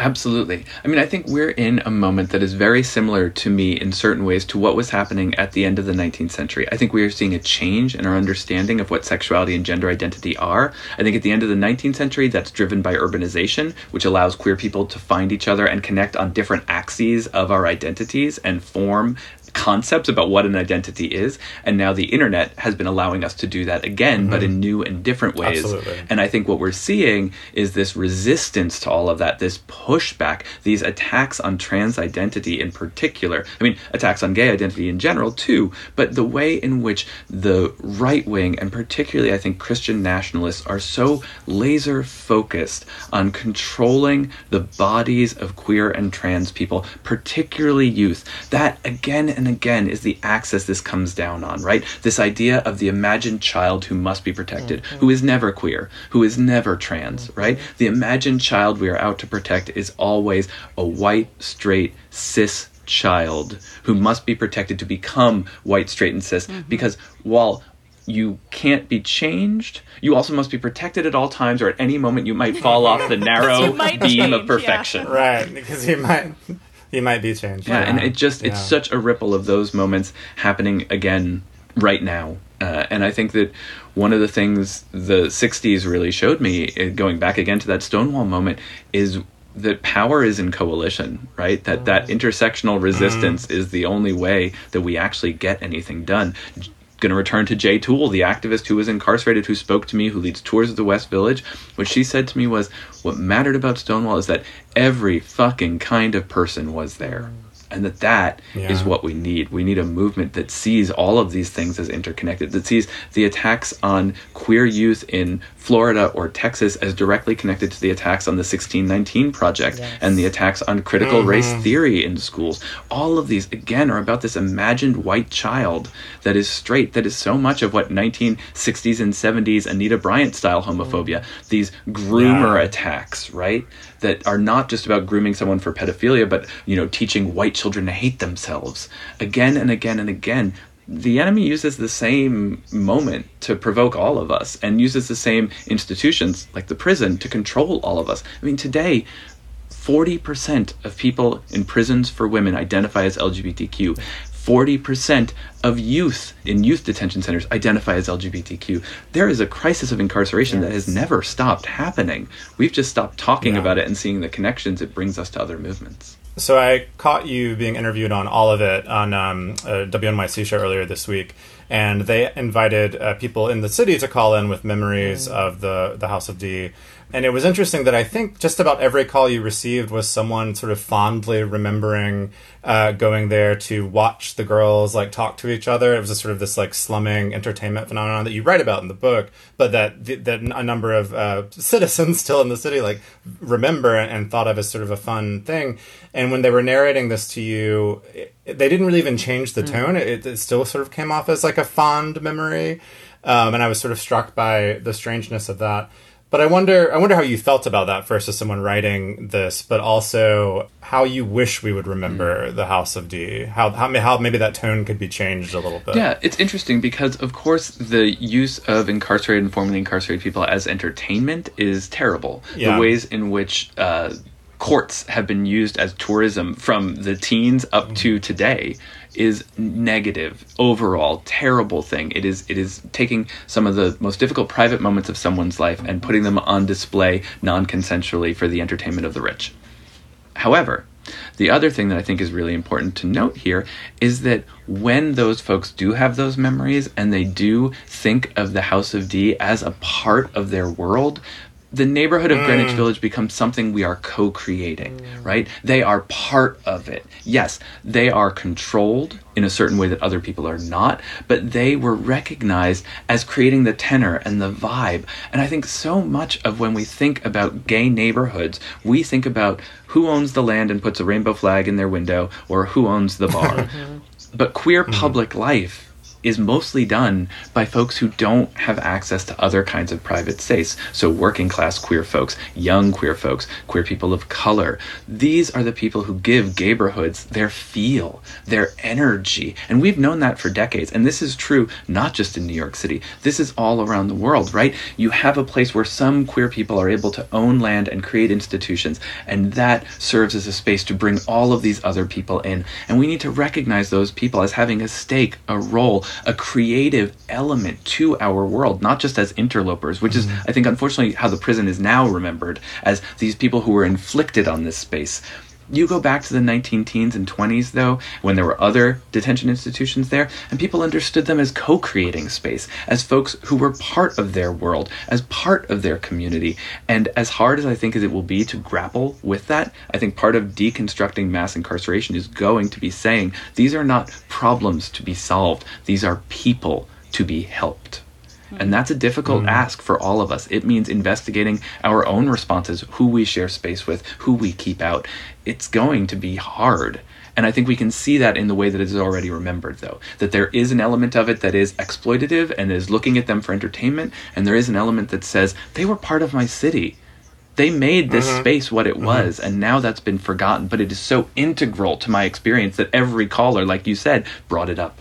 Absolutely. I mean, I think we're in a moment that is very similar to me in certain ways to what was happening at the end of the 19th century. I think we are seeing a change in our understanding of what sexuality and gender identity are. I think at the end of the 19th century, that's driven by urbanization, which allows queer people to find each other and connect on different axes of our identities and form concepts about what an identity is and now the internet has been allowing us to do that again mm-hmm. but in new and different ways Absolutely. and i think what we're seeing is this resistance to all of that this pushback these attacks on trans identity in particular i mean attacks on gay identity in general too but the way in which the right wing and particularly i think christian nationalists are so laser focused on controlling the bodies of queer and trans people particularly youth that again and again is the axis this comes down on, right? This idea of the imagined child who must be protected, mm-hmm. who is never queer, who is never trans, mm-hmm. right? The imagined child we are out to protect is always a white, straight, cis child who must be protected to become white, straight, and cis. Mm-hmm. Because while you can't be changed. You also must be protected at all times, or at any moment you might fall off the narrow beam change, of perfection. Yeah. Right, because you might he might be changed. Yeah, yeah. and it just it's yeah. such a ripple of those moments happening again right now. Uh, and I think that one of the things the 60s really showed me, uh, going back again to that Stonewall moment, is that power is in coalition, right? That that intersectional resistance mm. is the only way that we actually get anything done going to return to Jay Toole, the activist who was incarcerated, who spoke to me, who leads tours of the West Village. What she said to me was, What mattered about Stonewall is that every fucking kind of person was there and that that yeah. is what we need. We need a movement that sees all of these things as interconnected, that sees the attacks on queer youth in Florida or Texas as directly connected to the attacks on the 1619 Project yes. and the attacks on critical mm-hmm. race theory in schools. All of these, again, are about this imagined white child that is straight, that is so much of what 1960s and 70s Anita Bryant style homophobia, mm. these groomer yeah. attacks, right? That are not just about grooming someone for pedophilia, but, you know, teaching white children to hate themselves again and again and again the enemy uses the same moment to provoke all of us and uses the same institutions like the prison to control all of us. I mean, today, 40% of people in prisons for women identify as LGBTQ. 40% of youth in youth detention centers identify as LGBTQ. There is a crisis of incarceration yes. that has never stopped happening. We've just stopped talking yeah. about it and seeing the connections it brings us to other movements. So I caught you being interviewed on all of it on um, a WNYC show earlier this week, and they invited uh, people in the city to call in with memories mm. of the the House of D. And it was interesting that I think just about every call you received was someone sort of fondly remembering uh, going there to watch the girls like talk to each other. It was a sort of this like slumming entertainment phenomenon that you write about in the book, but that that a number of uh, citizens still in the city like remember and thought of as sort of a fun thing. And when they were narrating this to you, it, they didn't really even change the mm. tone. It, it, still sort of came off as like a fond memory, um, and I was sort of struck by the strangeness of that. But I wonder, I wonder how you felt about that first as someone writing this, but also how you wish we would remember mm. the House of D. How, how how maybe that tone could be changed a little bit. Yeah, it's interesting because of course the use of incarcerated and formerly incarcerated people as entertainment is terrible. Yeah. The ways in which uh, courts have been used as tourism from the teens up to today is negative overall terrible thing. It is it is taking some of the most difficult private moments of someone's life and putting them on display non-consensually for the entertainment of the rich. However the other thing that I think is really important to note here is that when those folks do have those memories and they do think of the House of D as a part of their world, the neighborhood of mm. Greenwich Village becomes something we are co creating, mm. right? They are part of it. Yes, they are controlled in a certain way that other people are not, but they were recognized as creating the tenor and the vibe. And I think so much of when we think about gay neighborhoods, we think about who owns the land and puts a rainbow flag in their window or who owns the bar. but queer mm. public life is mostly done by folks who don't have access to other kinds of private space. So, working class queer folks, young queer folks, queer people of color. These are the people who give neighborhoods their feel, their energy. And we've known that for decades. And this is true not just in New York City, this is all around the world, right? You have a place where some queer people are able to own land and create institutions, and that serves as a space to bring all of these other people in. And we need to recognize those people as having a stake, a role, a creative element to our world, not just as interlopers, which is, mm-hmm. I think, unfortunately, how the prison is now remembered as these people who were inflicted on this space. You go back to the 19 teens and 20s, though, when there were other detention institutions there, and people understood them as co creating space, as folks who were part of their world, as part of their community. And as hard as I think as it will be to grapple with that, I think part of deconstructing mass incarceration is going to be saying these are not problems to be solved, these are people to be helped. And hmm. that's a difficult hmm. ask for all of us. It means investigating our own responses, who we share space with, who we keep out. It's going to be hard. And I think we can see that in the way that it is already remembered, though. That there is an element of it that is exploitative and is looking at them for entertainment, and there is an element that says, they were part of my city. They made this mm-hmm. space what it mm-hmm. was, and now that's been forgotten. But it is so integral to my experience that every caller, like you said, brought it up.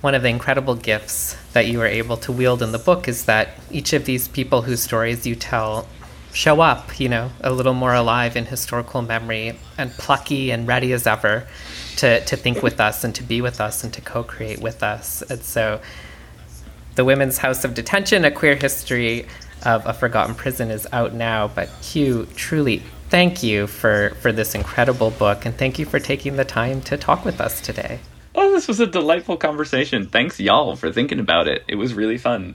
One of the incredible gifts that you were able to wield in the book is that each of these people whose stories you tell show up, you know, a little more alive in historical memory and plucky and ready as ever to, to think with us and to be with us and to co create with us. And so, The Women's House of Detention, A Queer History of a Forgotten Prison, is out now. But Hugh, truly, thank you for, for this incredible book and thank you for taking the time to talk with us today. Oh, this was a delightful conversation. Thanks, y'all, for thinking about it. It was really fun.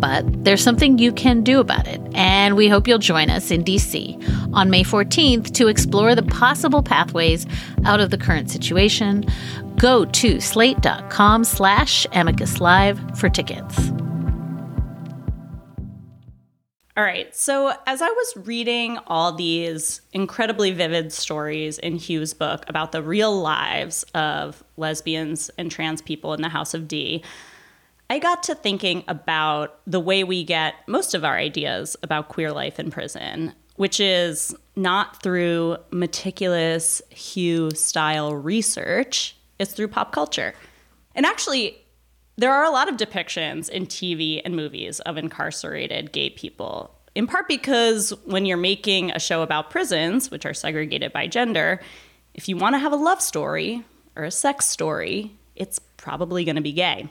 But there's something you can do about it, and we hope you'll join us in DC on May 14th to explore the possible pathways out of the current situation. Go to slate.com slash amicus live for tickets. All right. So, as I was reading all these incredibly vivid stories in Hugh's book about the real lives of lesbians and trans people in the House of D, I got to thinking about the way we get most of our ideas about queer life in prison, which is not through meticulous Hugh style research, it's through pop culture. And actually, there are a lot of depictions in TV and movies of incarcerated gay people, in part because when you're making a show about prisons, which are segregated by gender, if you want to have a love story or a sex story, it's probably going to be gay.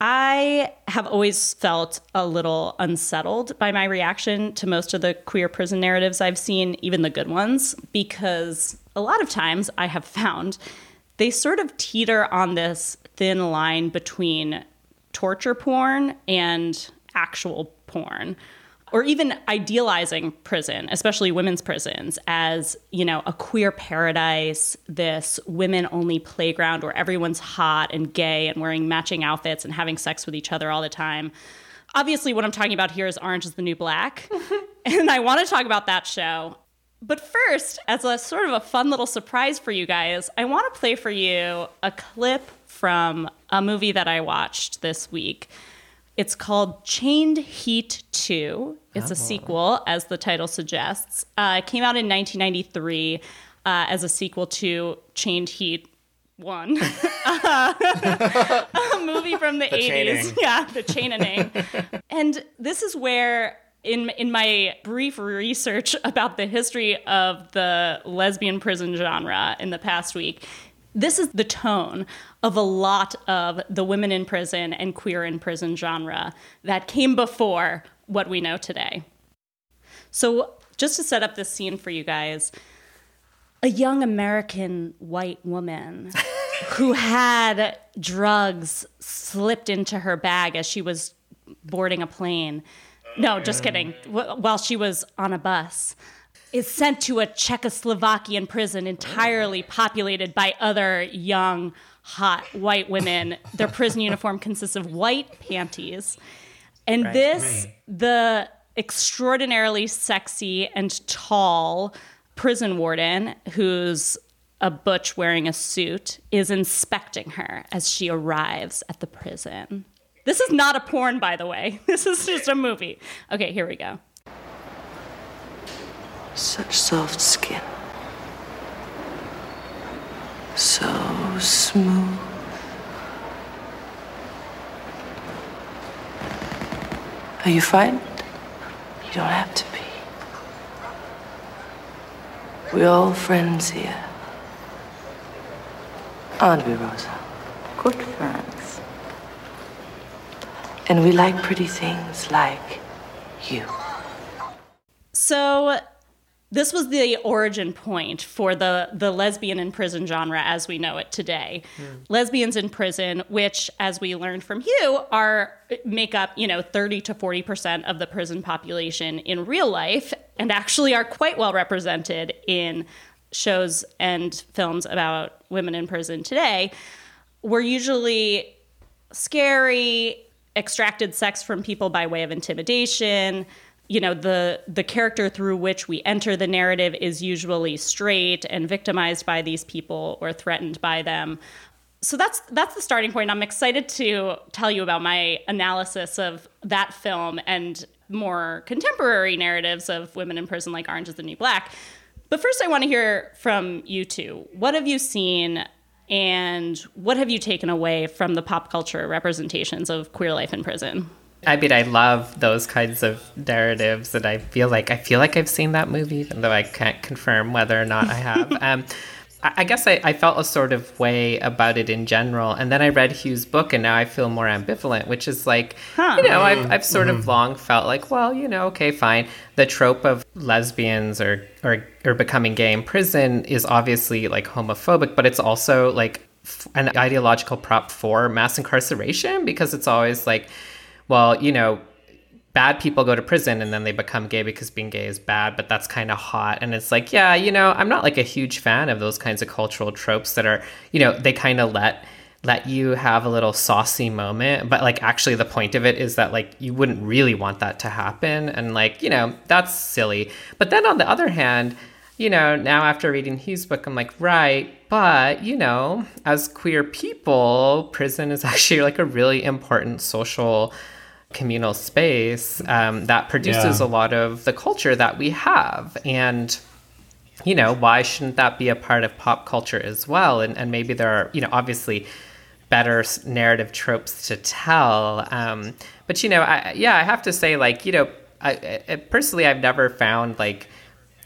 I have always felt a little unsettled by my reaction to most of the queer prison narratives I've seen, even the good ones, because a lot of times I have found they sort of teeter on this thin line between torture porn and actual porn or even idealizing prison especially women's prisons as you know a queer paradise this women only playground where everyone's hot and gay and wearing matching outfits and having sex with each other all the time obviously what i'm talking about here is orange is the new black and i want to talk about that show but first, as a sort of a fun little surprise for you guys, I want to play for you a clip from a movie that I watched this week. It's called Chained Heat 2. It's a sequel, as the title suggests. Uh, it came out in 1993 uh, as a sequel to Chained Heat one. a movie from the, The 80s. chaining. Yeah, the chaining. and this is where in in my brief research about the history of the lesbian prison genre in the past week, this is the tone of a lot of the women in prison and queer in prison genre that came before what we know today. So, just to set up this scene for you guys, a young American white woman who had drugs slipped into her bag as she was boarding a plane. No, just oh, kidding. While she was on a bus, is sent to a Czechoslovakian prison entirely oh. populated by other young, hot white women. Their prison uniform consists of white panties. And this, the extraordinarily sexy and tall prison warden, who's a butch wearing a suit, is inspecting her as she arrives at the prison. This is not a porn, by the way. This is just a movie. Okay, here we go. Such soft skin. So smooth. Are you frightened? You don't have to be. We're all friends here. Aren't we, Rosa? Good friends. And we like pretty things like you. So this was the origin point for the the lesbian in prison genre as we know it today. Hmm. Lesbians in prison, which as we learned from Hugh, are make up, you know, 30 to 40% of the prison population in real life and actually are quite well represented in shows and films about women in prison today. Were usually scary, extracted sex from people by way of intimidation. You know, the the character through which we enter the narrative is usually straight and victimized by these people or threatened by them. So that's that's the starting point. I'm excited to tell you about my analysis of that film and more contemporary narratives of women in prison like Orange is the New Black. But first I want to hear from you two. What have you seen and what have you taken away from the pop culture representations of queer life in prison? I mean, I love those kinds of narratives, and I feel like I feel like I've seen that movie, even though I can't confirm whether or not I have. um, I I guess I, I felt a sort of way about it in general, and then I read Hugh's book, and now I feel more ambivalent, which is like, you know, I've, I've sort of long felt like, well, you know, okay, fine. The trope of lesbians or or or becoming gay in prison is obviously like homophobic, but it's also like f- an ideological prop for mass incarceration because it's always like well, you know, bad people go to prison and then they become gay because being gay is bad, but that's kind of hot. And it's like, yeah, you know, I'm not like a huge fan of those kinds of cultural tropes that are, you know, they kind of let let you have a little saucy moment, but like actually the point of it is that like you wouldn't really want that to happen and like, you know, that's silly. But then on the other hand, you know, now after reading Hugh's book, I'm like, right, but, you know, as queer people, prison is actually like a really important social communal space um, that produces Yeah. a lot of the culture that we have. And, you know, why shouldn't that be a part of pop culture as well? And, and maybe there are, you know, obviously better narrative tropes to tell. Um, but, you know, I, yeah, I have to say, like, you know, I, I, personally, I've never found like,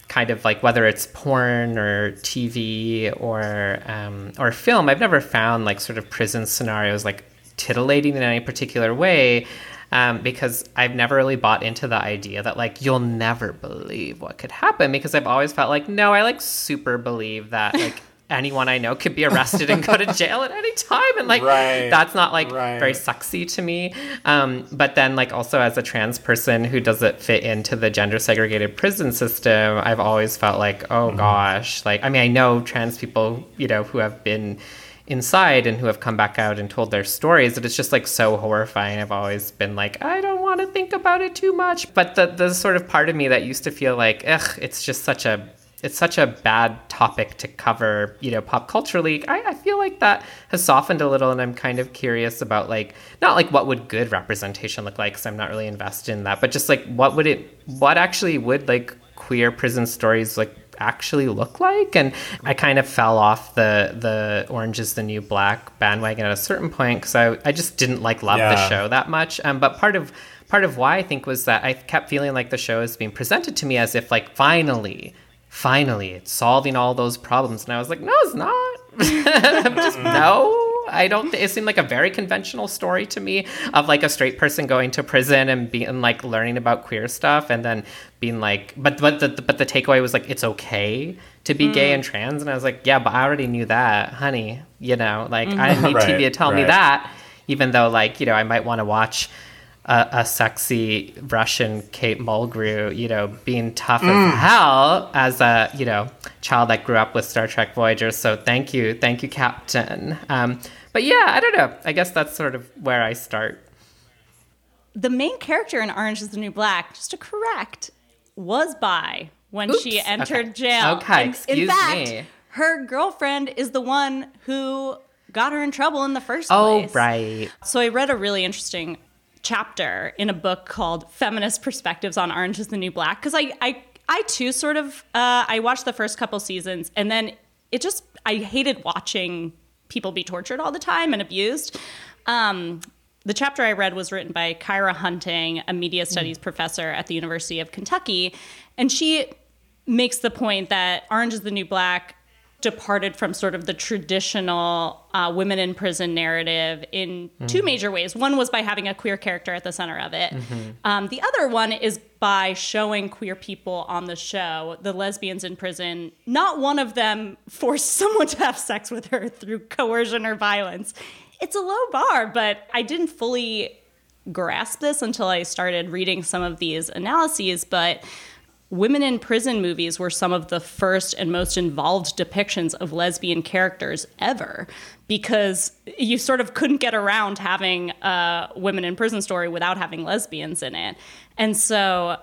kind of like whether it's porn or TV or um, or film, I've never found like sort of prison scenarios like titillating in any particular way. Um, because I've never really bought into the idea that like you'll never believe what could happen because I've always felt like no I like super believe that like anyone I know could be arrested and go to jail at any time and like Right. that's not like Right. very sexy to me. Um, but then, like, also as a trans person who doesn't fit into the gender segregated prison system, I've always felt like, oh gosh, like, I mean, I know trans people, you know, who have been inside and who have come back out and told their stories that it's just like so horrifying. I've always been like, I don't want to think about it too much. But the, the sort of part of me that used to feel like, ugh, it's just such a it's such a bad topic to cover, you know, pop culturally. I, I feel like that has softened a little, and I'm kind of curious about like not like what would good representation look like, because I'm not really invested in that, but just like what would it, what actually would like queer prison stories like actually look like. And I kind of fell off the the Orange is the New Black bandwagon at a certain point because I, I just didn't like love Yeah. the show that much. Um, but part of part of why I think was that I kept feeling like the show is being presented to me as if like finally, finally it's solving all those problems, and I was like, no, it's not. just no. I don't. Th- it seemed like a very conventional story to me of like a straight person going to prison and being like learning about queer stuff, and then being like, but but the but the takeaway was like it's okay to be gay mm. and trans, and I was like, yeah, but I already knew that, honey. You know, like I didn't need Right, TV to tell me that, even though like you know I might want to watch. A, a sexy Russian Kate Mulgrew, you know, being tough as hell as a, you know, child that grew up with Star Trek Voyager. So thank you, thank you, Captain. Um, but yeah, I don't know. I guess that's sort of where I start. the main character in Orange is the New Black, just to correct, was bi when she entered Okay. jail. Okay, In- in, fact, me. her girlfriend is the one who got her in trouble in the first Oh, place. right. So I read a really interesting chapter in a book called Feminist Perspectives on Orange is the New Black because I, I I too sort of uh, I watched the first couple seasons and then it just I hated watching people be tortured all the time and abused. Um, the chapter I read was written by Kyra Hunting, a media studies professor at the University of Kentucky, and she makes the point that Orange is the New Black departed from sort of the traditional uh, women in prison narrative in two major ways. One was by having a queer character at the center of it. Um, the other one is by showing queer people on the show, the lesbians in prison. Not one of them forced someone to have sex with her through coercion or violence. It's a low bar, but I didn't fully grasp this until I started reading some of these analyses. But women in prison movies were some of the first and most involved depictions of lesbian characters ever because you sort of couldn't get around having a women in prison story without having lesbians in it. And so,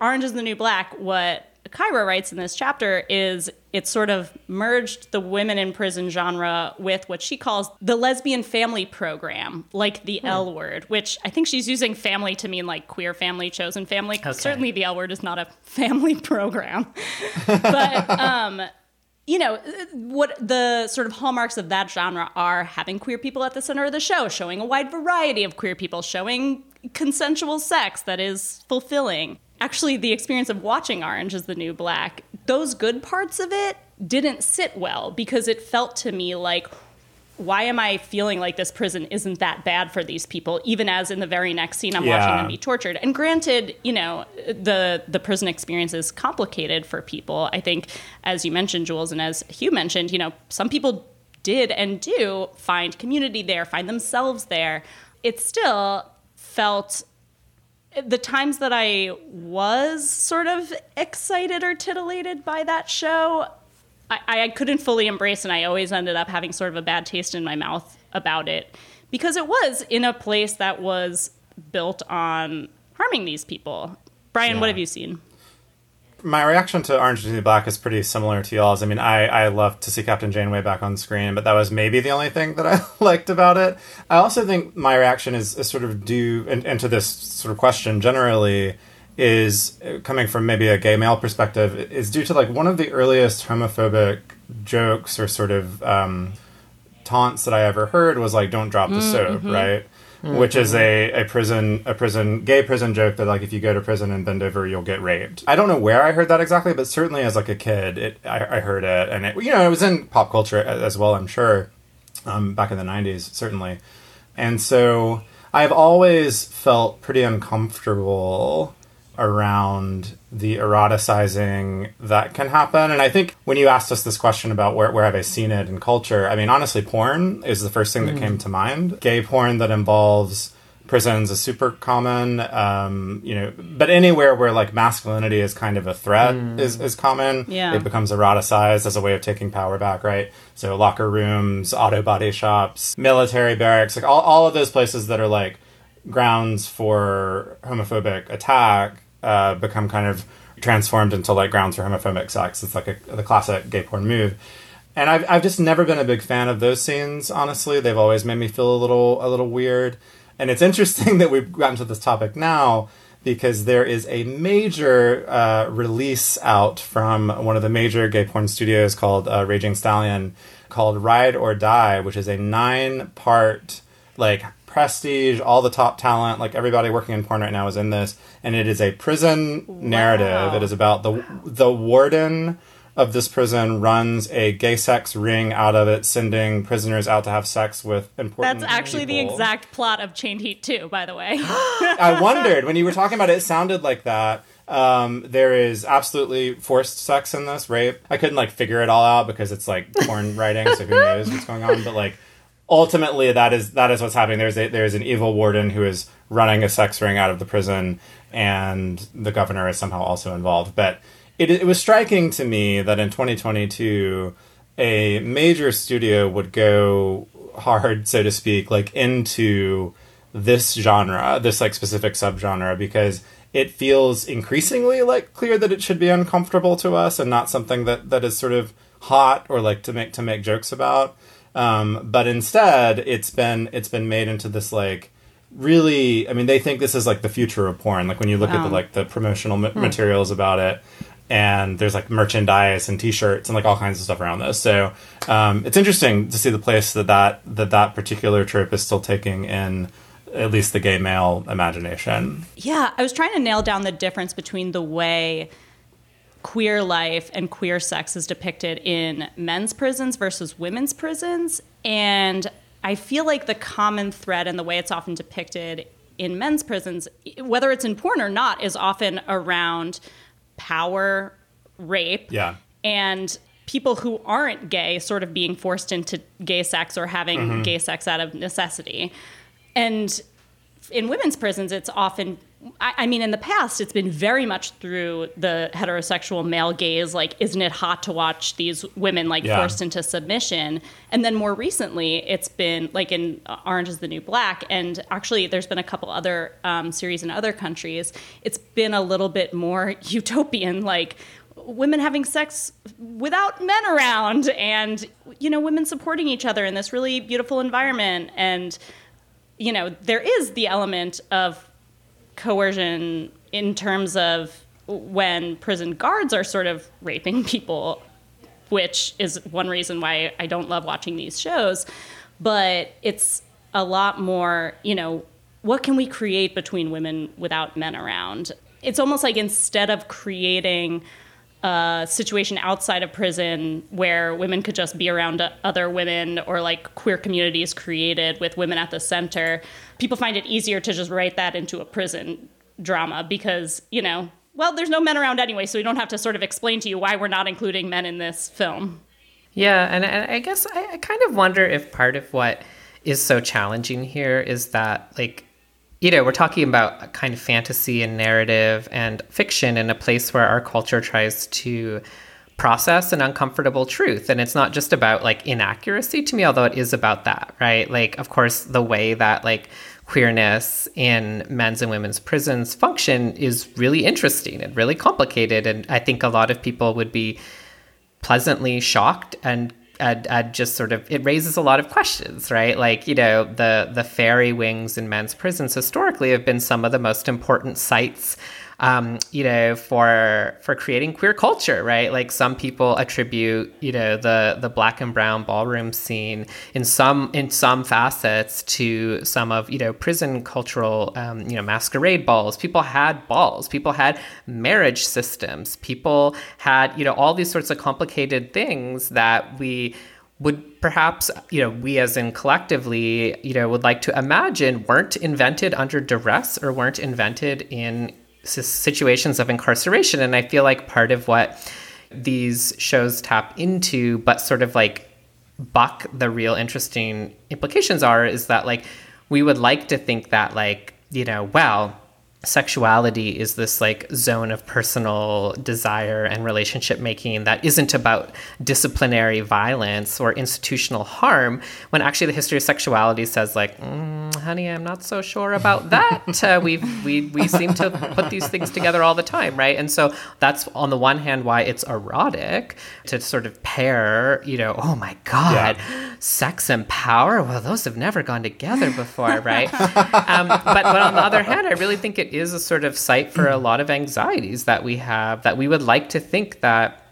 Orange is the New Black, what Kyra writes in this chapter is it sort of merged the women in prison genre with what she calls the lesbian family program, like the L word, which I think she's using family to mean like queer family, chosen family. Certainly the L word is not a family program. but um you know what the sort of hallmarks of that genre are having queer people at the center of the show showing a wide variety of queer people showing consensual sex that is fulfilling actually the experience of watching orange is the new black those good parts of it didn't sit well because it felt to me like why am I feeling like this prison isn't that bad for these people? Even as in the very next scene, I'm watching them be tortured. And granted, you know, the the prison experience is complicated for people. I think, as you mentioned, Jules, and as Hugh mentioned, you know, some people did and do find community there, find themselves there. It still felt the times that I was sort of excited or titillated by that show, I, I couldn't fully embrace, and I always ended up having sort of a bad taste in my mouth about it because it was in a place that was built on harming these people. Bryan, what have you seen? My reaction to Orange is the New Black is pretty similar to y'all's. I mean, I, I love to see Captain Janeway back on screen, but that was maybe the only thing that I liked about it. I also think my reaction is, is sort of due and, and to this sort of question generally is uh, coming from maybe a gay male perspective is due to like one of the earliest homophobic jokes or sort of um, taunts that I ever heard was like "Don't drop the soap," right? Which is a, a prison a prison gay prison joke that like if you go to prison and bend over you'll get raped. I don't know where I heard that exactly, but certainly as like a kid, it I, I heard it and it you know it was in pop culture as well. I'm sure um, back in the '90s certainly, and so I've always felt pretty uncomfortable around the eroticizing that can happen. And I think when you asked us this question about where, where have I seen it in culture, I mean, honestly, porn is the first thing that came to mind. Gay porn that involves prisons is super common, um, you know, but anywhere where like masculinity is kind of a threat is, is common. Yeah. It becomes eroticized as a way of taking power back, right? So locker rooms, auto body shops, military barracks, like all, all of those places that are like grounds for homophobic attack uh, become kind of transformed into like grounds for homophobic sex. It's like a, the classic gay porn move. And I've, I've just never been a big fan of those scenes, honestly. They've always made me feel a little a little weird. And it's interesting that we've gotten to this topic now because there is a major uh, release out from one of the major gay porn studios called uh, Raging Stallion called Ride or Die, which is a nine part, like, prestige, all the top talent, like everybody working in porn right now is in this, and it is a prison narrative. It is about the the warden of this prison runs a gay sex ring out of it, sending prisoners out to have sex with important. That's actually the exact plot of Chained Heat 2, by the way. I wondered when you were talking about it, it sounded like that. Um, there is absolutely forced sex in this, rape. I couldn't like figure it all out because it's like porn writing, so who knows what's going on. But like ultimately, that is that is what's happening. There's a, there's an evil warden who is running a sex ring out of the prison, and the governor is somehow also involved. But it, it was striking to me that in 2022, a major studio would go hard, so to speak, like into this genre, this like specific subgenre, because it feels increasingly like clear that it should be uncomfortable to us and not something that that is sort of hot or like to make to make jokes about. Um, but instead, it's been it's been made into this like really. I mean, they think this is like the future of porn. Like when you look at the like the promotional ma- Hmm. materials about it, and there's like merchandise and T-shirts and like all kinds of stuff around this. So um, it's interesting to see the place that that that that particular trope is still taking in at least the gay male imagination. Yeah, I was trying to nail down the difference between the way queer life and queer sex is depicted in men's prisons versus women's prisons. And I feel like the common thread and the way it's often depicted in men's prisons, whether it's in porn or not, is often around power, rape, Yeah. and people who aren't gay sort of being forced into gay sex or having Mhm. gay sex out of necessity. And in women's prisons, it's often, I, I mean, in the past, it's been very much through the heterosexual male gaze. Like, isn't it hot to watch these women like Yeah. forced into submission? And then more recently, it's been like in Orange is the New Black. And actually, there's been a couple other um, series in other countries. It's been a little bit more utopian, like, women having sex without men around and you know women supporting each other in this really beautiful environment and you know there is the element of coercion in terms of when prison guards are sort of raping people which is one reason why I don't love watching these shows. But it's a lot more you know what can we create between women without men around? It's almost like instead of creating a situation outside of prison where women could just be around other women or like queer communities created with women at the center, people find it easier to just write that into a prison drama because, you know, well, there's no men around anyway, so we don't have to sort of explain to you why we're not including men in this film. Yeah, and, and I guess I, I kind of wonder if part of what is so challenging here is that, like, you know, we're talking about kind of fantasy and narrative and fiction in a place where our culture tries to process an uncomfortable truth. And it's not just about like inaccuracy to me, although it is about that, right? Like, of course, the way that like queerness in men's and women's prisons function is really interesting and really complicated. And I think a lot of people would be pleasantly shocked and and, and just sort of it raises a lot of questions right? Like you know the the fairy wings in men's prisons historically have been some of the most important sites um, you know for for creating queer culture right? Like some people attribute you know the the black and brown ballroom scene in some in some facets to some of you know prison cultural um, you know masquerade balls. People had balls. People had marriage systems. People had you know all these sorts of complicated things that we would perhaps you know we as in collectively you know would like to imagine weren't invented under duress or weren't invented in situations of incarceration. And i feel like part of what these shows tap into but sort of like buck the real interesting implications are is that like we would like to think that like you know well sexuality is this like zone of personal desire and relationship making that isn't about disciplinary violence or institutional harm when actually the history of sexuality says like mm, honey, I'm not so sure about that. uh, we we we seem to put these things together all the time, right? And so that's on the one hand why it's erotic to sort of pair, you know, oh my god, yeah. sex and power. Well, those have never gone together before, right? um, but but on the other hand, I really think it is a sort of site for a mm-hmm. lot of anxieties that we have that we would like to think that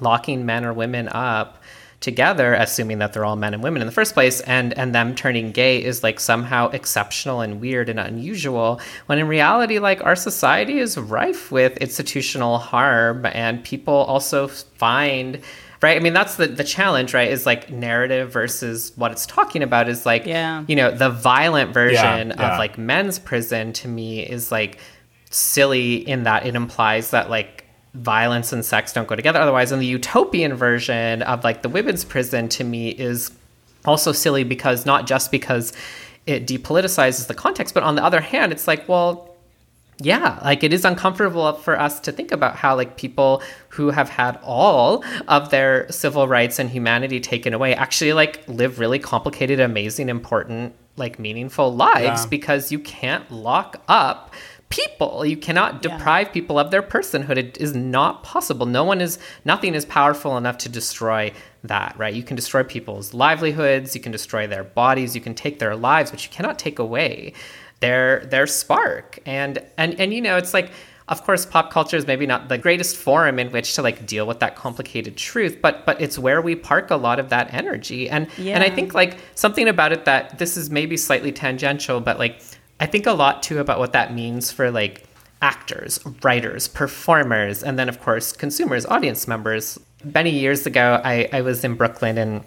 locking men or women up together, assuming that they're all men and women in the first place, and and them turning gay is like somehow exceptional and weird and unusual. When in reality, like our society is rife with institutional harm, and people also find right? I mean, that's the, the challenge, right? Is like narrative versus what it's talking about is like, yeah. you know, the violent version Yeah, yeah. of like men's prison to me is like silly in that it implies that like violence and sex don't go together otherwise. And the utopian version of like the women's prison to me is also silly because not just because it depoliticizes the context, but on the other hand, it's like, well, yeah, like it is uncomfortable for us to think about how like people who have had all of their civil rights and humanity taken away actually like live really complicated, amazing, important, like meaningful lives Yeah. because you can't lock up people. You cannot deprive people of their personhood. It is not possible. No one is nothing is powerful enough to destroy that, right? You can destroy people's livelihoods, you can destroy their bodies, you can take their lives, but you cannot take away their their spark. And and and you know, it's like of course pop culture is maybe not the greatest forum in which to like deal with that complicated truth, but but it's where we park a lot of that energy. And and I think like something about it that this is maybe slightly tangential, but like I think a lot too about what that means for like actors, writers, performers, and then of course consumers, audience members. Many years ago, I, I was in Brooklyn and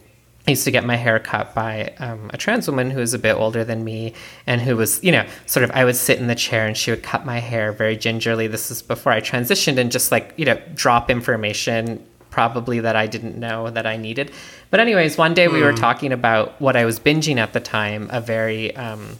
I used to get my hair cut by um, a trans woman who was a bit older than me and who was, you know, sort of, I would sit in the chair and she would cut my hair very gingerly. This is before I transitioned and just like, you know, drop information probably that I didn't know that I needed. But, anyways, one day we were Hmm. talking about what I was binging at the time, a very, um,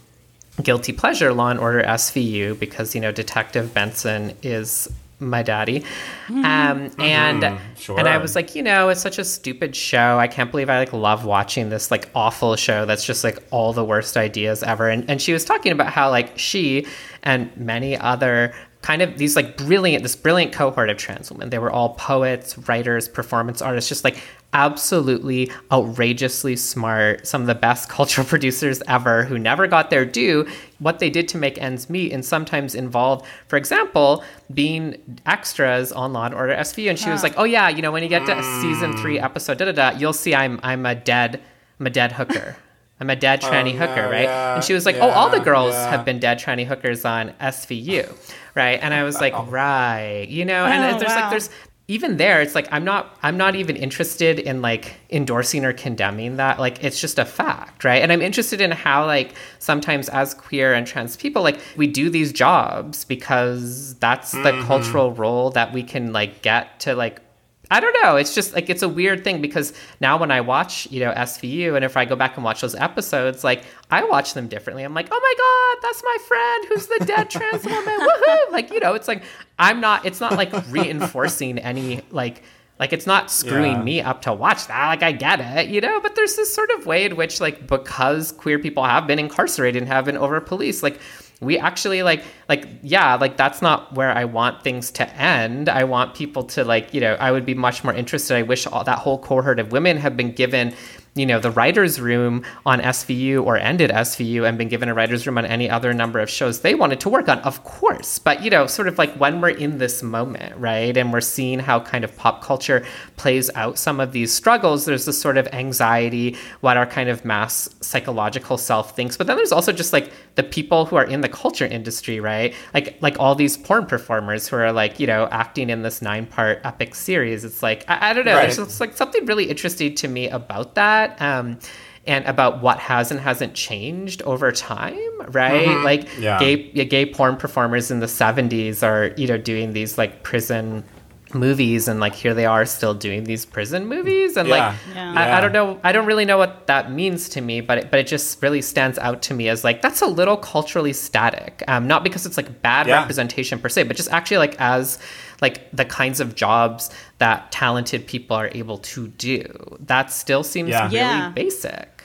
guilty pleasure law and order svu because you know detective benson is my daddy. Um, and Mhm, sure. and i was like you know it's such a stupid show. I can't believe i like love watching this like awful show that's just like all the worst ideas ever. And, and she was talking about how like she and many other kind of these like brilliant this brilliant cohort of trans women they were all poets writers performance artists just like absolutely outrageously smart some of the best cultural producers ever who never got their due what they did to make ends meet and sometimes involved for example being extras on law and order svu and she was Ah. like oh yeah you know when you get to season three episode da da da you'll see i'm i'm a dead i'm a dead hooker I'm a dead tranny Oh, hooker, right? yeah, and she was like, "Oh, all the girls yeah. have been dead tranny hookers on SVU, right?" And I was like, "Right, you know." And Oh, there's like, there's even there, it's like I'm not, I'm not even interested in like endorsing or condemning that. Like, it's just a fact, right? And I'm interested in how like sometimes as queer and trans people, like we do these jobs because that's the Mhm. cultural role that we can like get to like I don't know. It's just like it's a weird thing because now when I watch, you know, SVU and if I go back and watch those episodes, like I watch them differently. I'm like, oh my god, that's my friend who's the dead trans woman. Woohoo! Like you know, it's like I'm not. It's not like reinforcing any like. Like it's not screwing Yeah. me up to watch that. Like I get it, you know. But there's this sort of way in which, like, because queer people have been incarcerated and have been over policed, like we actually like like yeah like that's not where i want things to end. I want people to like you know i would be much more interested. I wish all that whole cohort of women have been given you know the writers room on svu or ended svu and been given a writers room on any other number of shows they wanted to work on of course. But you know sort of like when we're in this moment right and we're seeing how kind of pop culture plays out some of these struggles there's this sort of anxiety what our kind of mass psychological self thinks. But then there's also just like the people who are in the culture industry right like like all these porn performers who are like you know acting in this nine part epic series it's like i, I don't know Right. there's just like something really interesting to me about that um and about what has and hasn't changed over time, right? Mhm. Like Yeah. gay gay porn performers in the 70s are, you know, doing these like prison movies and like here they are still doing these prison movies and Yeah. like Yeah. I, I don't know I don't really know what that means to me but it, but it just really stands out to me as like that's a little culturally static um, not because it's like bad Yeah. representation per se but just actually like as like the kinds of jobs that talented people are able to do that still seems Yeah. really Yeah. basic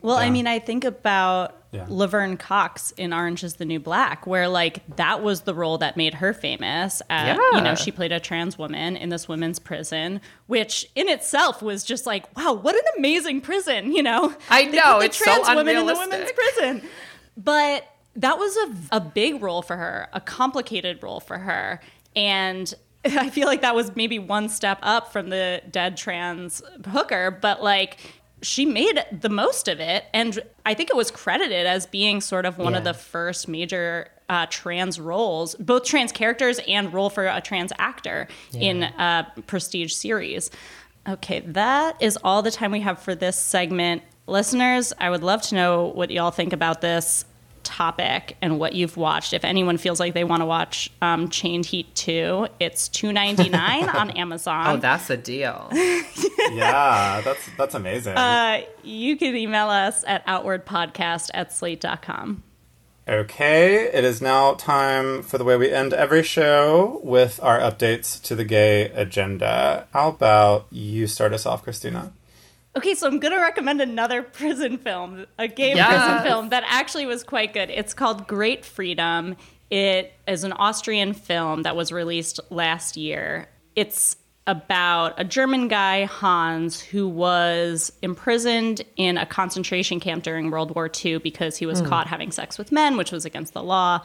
Well, I mean, I think about Yeah. Laverne Cox in Orange is the New Black, where like that was the role that made her famous. At, You know, she played a trans woman in this women's prison, which in itself was just like, wow, what an amazing prison, you know? I know, it's so trans women in the women's prison. But that was a, a big role for her, a complicated role for her. And I feel like that was maybe one step up from the dead trans hooker, but like she made the most of it. And I think it was credited as being sort of one of the first major uh, trans roles, both trans characters and role for a trans actor in a prestige series. Okay, that is all the time we have for this segment. Listeners, I would love to know what y'all think about this topic and what you've watched. If anyone feels like they want to watch um, Chained Heat 2, it's two ninety nine on Amazon. Oh, that's a deal. yeah, that's that's amazing. uh, you can email us at outwardpodcast at slate.com. Okay, it is now time for the way we end every show with our updates to the gay agenda. How about you start us off, Christina? Okay, so I'm going to recommend another prison film, a gay Yes. prison film that actually was quite good. It's called Great Freedom. It is an Austrian film that was released last year. It's about a German guy, Hans, who was imprisoned in a concentration camp during World War II because he was hmm. caught having sex with men, which was against the law.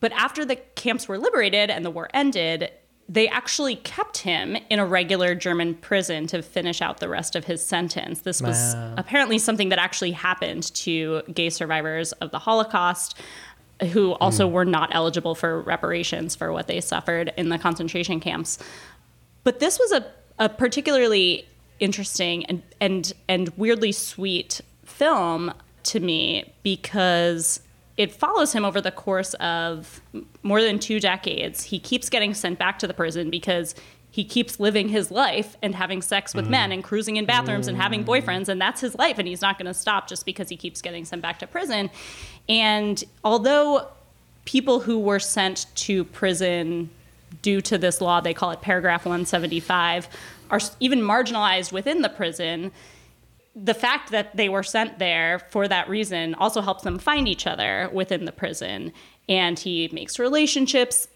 But after the camps were liberated and the war ended, they actually kept him in a regular German prison to finish out the rest of his sentence. This was apparently something that actually happened to gay survivors of the Holocaust who also hmm. were not eligible for reparations for what they suffered in the concentration camps. But this was a, a particularly interesting and, and, and weirdly sweet film to me because it follows him over the course of more than two decades. He keeps getting sent back to the prison because he keeps living his life and having sex with men and cruising in bathrooms and having boyfriends, and that's his life, and he's not going to stop just because he keeps getting sent back to prison. And although people who were sent to prison due to this law, they call it paragraph 175, are even marginalized within the prison. The fact that they were sent there for that reason also helps them find each other within the prison. And he makes relationships.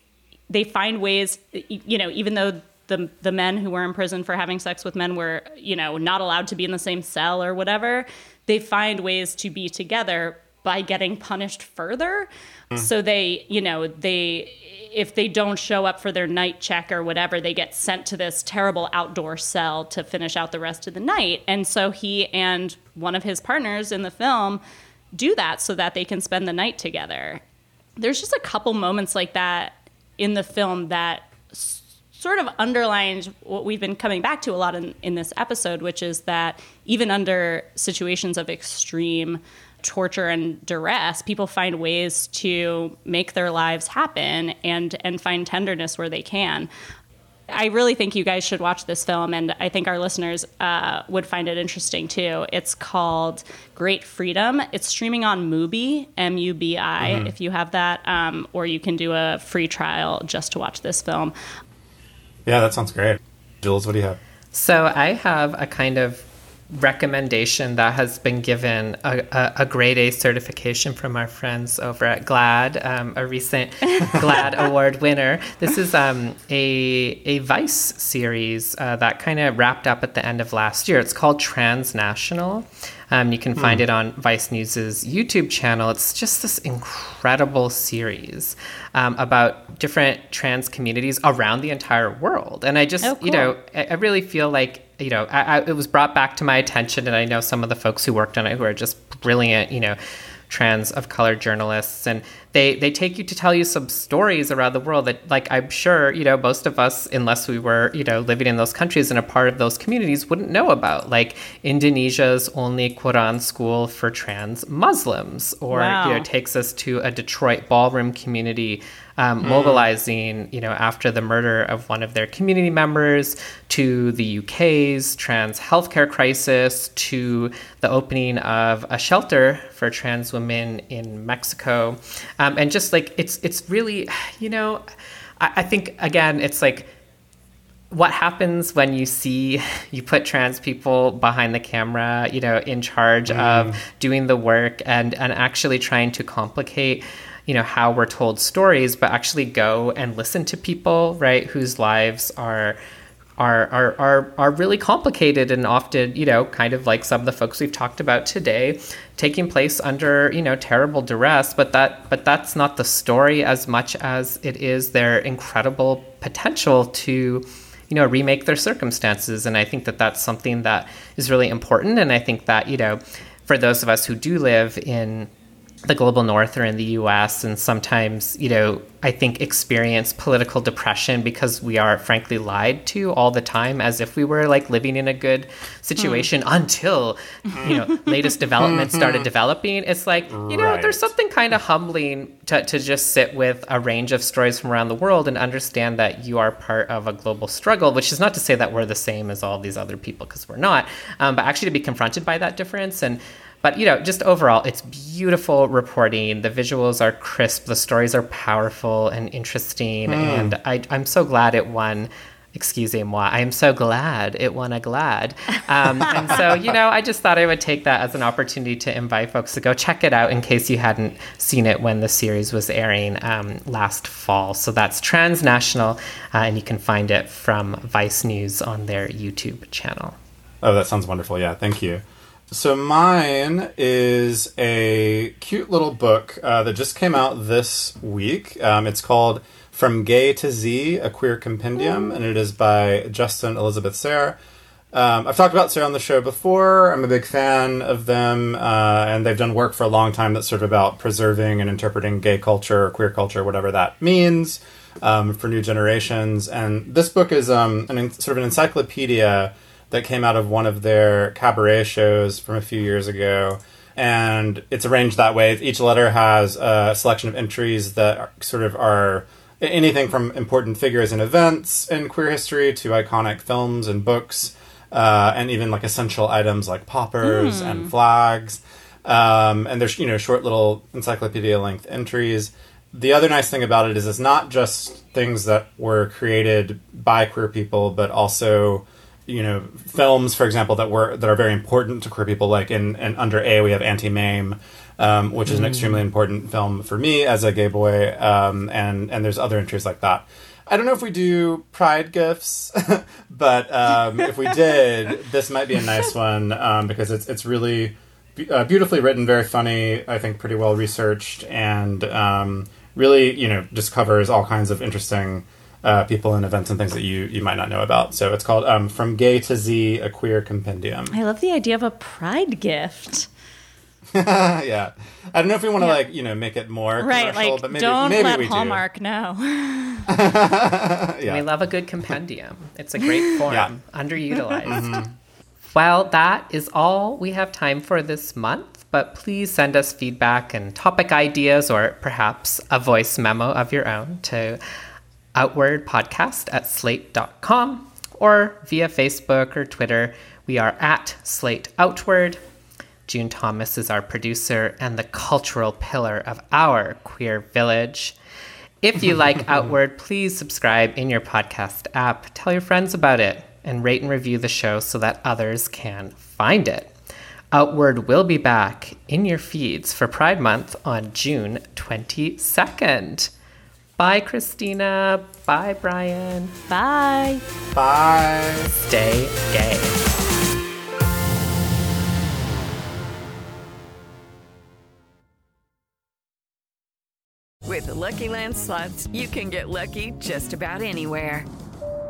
They find ways, you know, even though the, the men who were in prison for having sex with men were, you know, not allowed to be in the same cell or whatever, they find ways to be together by getting punished further. Hmm. So they, you know, they if they don't show up for their night check or whatever, they get sent to this terrible outdoor cell to finish out the rest of the night. And so he and one of his partners in the film do that so that they can spend the night together. There's just a couple moments like that in the film that sort of underlines what we've been coming back to a lot in, in this episode, which is that even under situations of extreme torture and duress, people find ways to make their lives happen and and find tenderness where they can. I really think you guys should watch this film, and I think our listeners uh, would find it interesting too. It's called Great Freedom. It's streaming on Mubi, M U B I, if you have that, um, or you can do a free trial just to watch this film. Yeah, that sounds great. Jules, what do you have? So I have a kind of recommendation that has been given a, a, a grade A certification from our friends over at GLAAD, um, a recent GLAAD award winner. This is um, a, a Vice series uh, that kind of wrapped up at the end of last year. It's called Transnational. Um, you can find it on Vice News's YouTube channel. It's just this incredible series um, about different trans communities around the entire world. And I just, Oh, you know. I, I really feel like you know I, I, it was brought back to my attention, and I know some of the folks who worked on it who are just brilliant, you know, trans of color journalists, and they they take you to tell you some stories around the world that, like, I'm sure you know most of us, unless we were you know living in those countries and a part of those communities, wouldn't know about, like Indonesia's only Quran school for trans Muslims, or Wow. you know takes us to a Detroit ballroom community um, mobilizing, you know, after the murder of one of their community members, to the UK's trans healthcare crisis, to the opening of a shelter for trans women in Mexico, um, and just like it's it's really, you know, I, I think again, it's like what happens when you see you put trans people behind the camera, you know, in charge mm. of doing the work and and actually trying to complicate you know how we're told stories but actually go and listen to people right whose lives are are, are, are, are really complicated and often, you know, kind of like some of the folks we've talked about today, taking place under, you know, terrible duress. But that but that's not the story as much as it is their incredible potential to, you know, remake their circumstances. And I think that that's something that is really important. And I think that, you know, for those of us who do live in the global north or in the US and sometimes, you know, I think experience political depression because we are frankly lied to all the time as if we were like living in a good situation mm. until, you know, latest developments started developing. It's like, you know, right. there's something kind of humbling to, to just sit with a range of stories from around the world and understand that you are part of a global struggle, which is not to say that we're the same as all these other people because we're not, um, but actually to be confronted by that difference and but you know, just overall, it's beautiful reporting. The visuals are crisp. The stories are powerful and interesting. Mm. And I, I'm so glad it won excusez-moi, I am so glad it won a GLAAD. Um, and so, you know, I just thought I would take that as an opportunity to invite folks to go check it out in case you hadn't seen it when the series was airing um, last fall. So that's transnational, uh, and you can find it from Vice News on their YouTube channel. Oh, that sounds wonderful. Yeah, thank you. So mine is a cute little book uh, that just came out this week. Um, it's called From Gay to Z: A Queer Compendium, and it is by Justin Elizabeth Sayre. Um, I've talked about Sayre on the show before. I'm a big fan of them, uh, and they've done work for a long time that's sort of about preserving and interpreting gay culture queer culture, whatever that means, um, for new generations. And this book is um, an, sort of an encyclopedia that came out of one of their cabaret shows from a few years ago. And it's arranged that way. Each letter has a selection of entries that are, sort of are anything from important figures and events in queer history to iconic films and books, uh, and even like essential items like poppers mm. and flags. Um, and there's you know short little encyclopedia length entries. The other nice thing about it is it's not just things that were created by queer people, but also you know films, for example, that were that are very important to queer people. Like in, in under A, we have Auntie Mame, um, which is an mm. extremely important film for me as a gay boy, um, and and there's other entries like that. I don't know if we do pride gifts, but um, if we did, this might be a nice one um, because it's it's really uh, beautifully written, very funny. I think pretty well researched, and um, really you know just covers all kinds of interesting uh, people and events and things that you you might not know about. So it's called um, From Gay to Z: A Queer Compendium. I love the idea of a pride gift. yeah, I don't know if we want to yeah. like you know make it more right. Like but maybe, don't maybe let we Hallmark do. know. yeah. We love a good compendium. It's a great form, yeah. underutilized. Mm-hmm. Well, that is all we have time for this month. But please send us feedback and topic ideas, or perhaps a voice memo of your own to Outward Podcast at slate.com or via Facebook or Twitter. We are at Slate Outward. June Thomas is our producer and the cultural pillar of our queer village. If you like Outward, please subscribe in your podcast app. Tell your friends about it and rate and review the show so that others can find it. Outward will be back in your feeds for Pride Month on June 22nd. Bye, Christina. Bye, Bryan. Bye. Bye. Stay gay. With the Lucky Land slots, you can get lucky just about anywhere.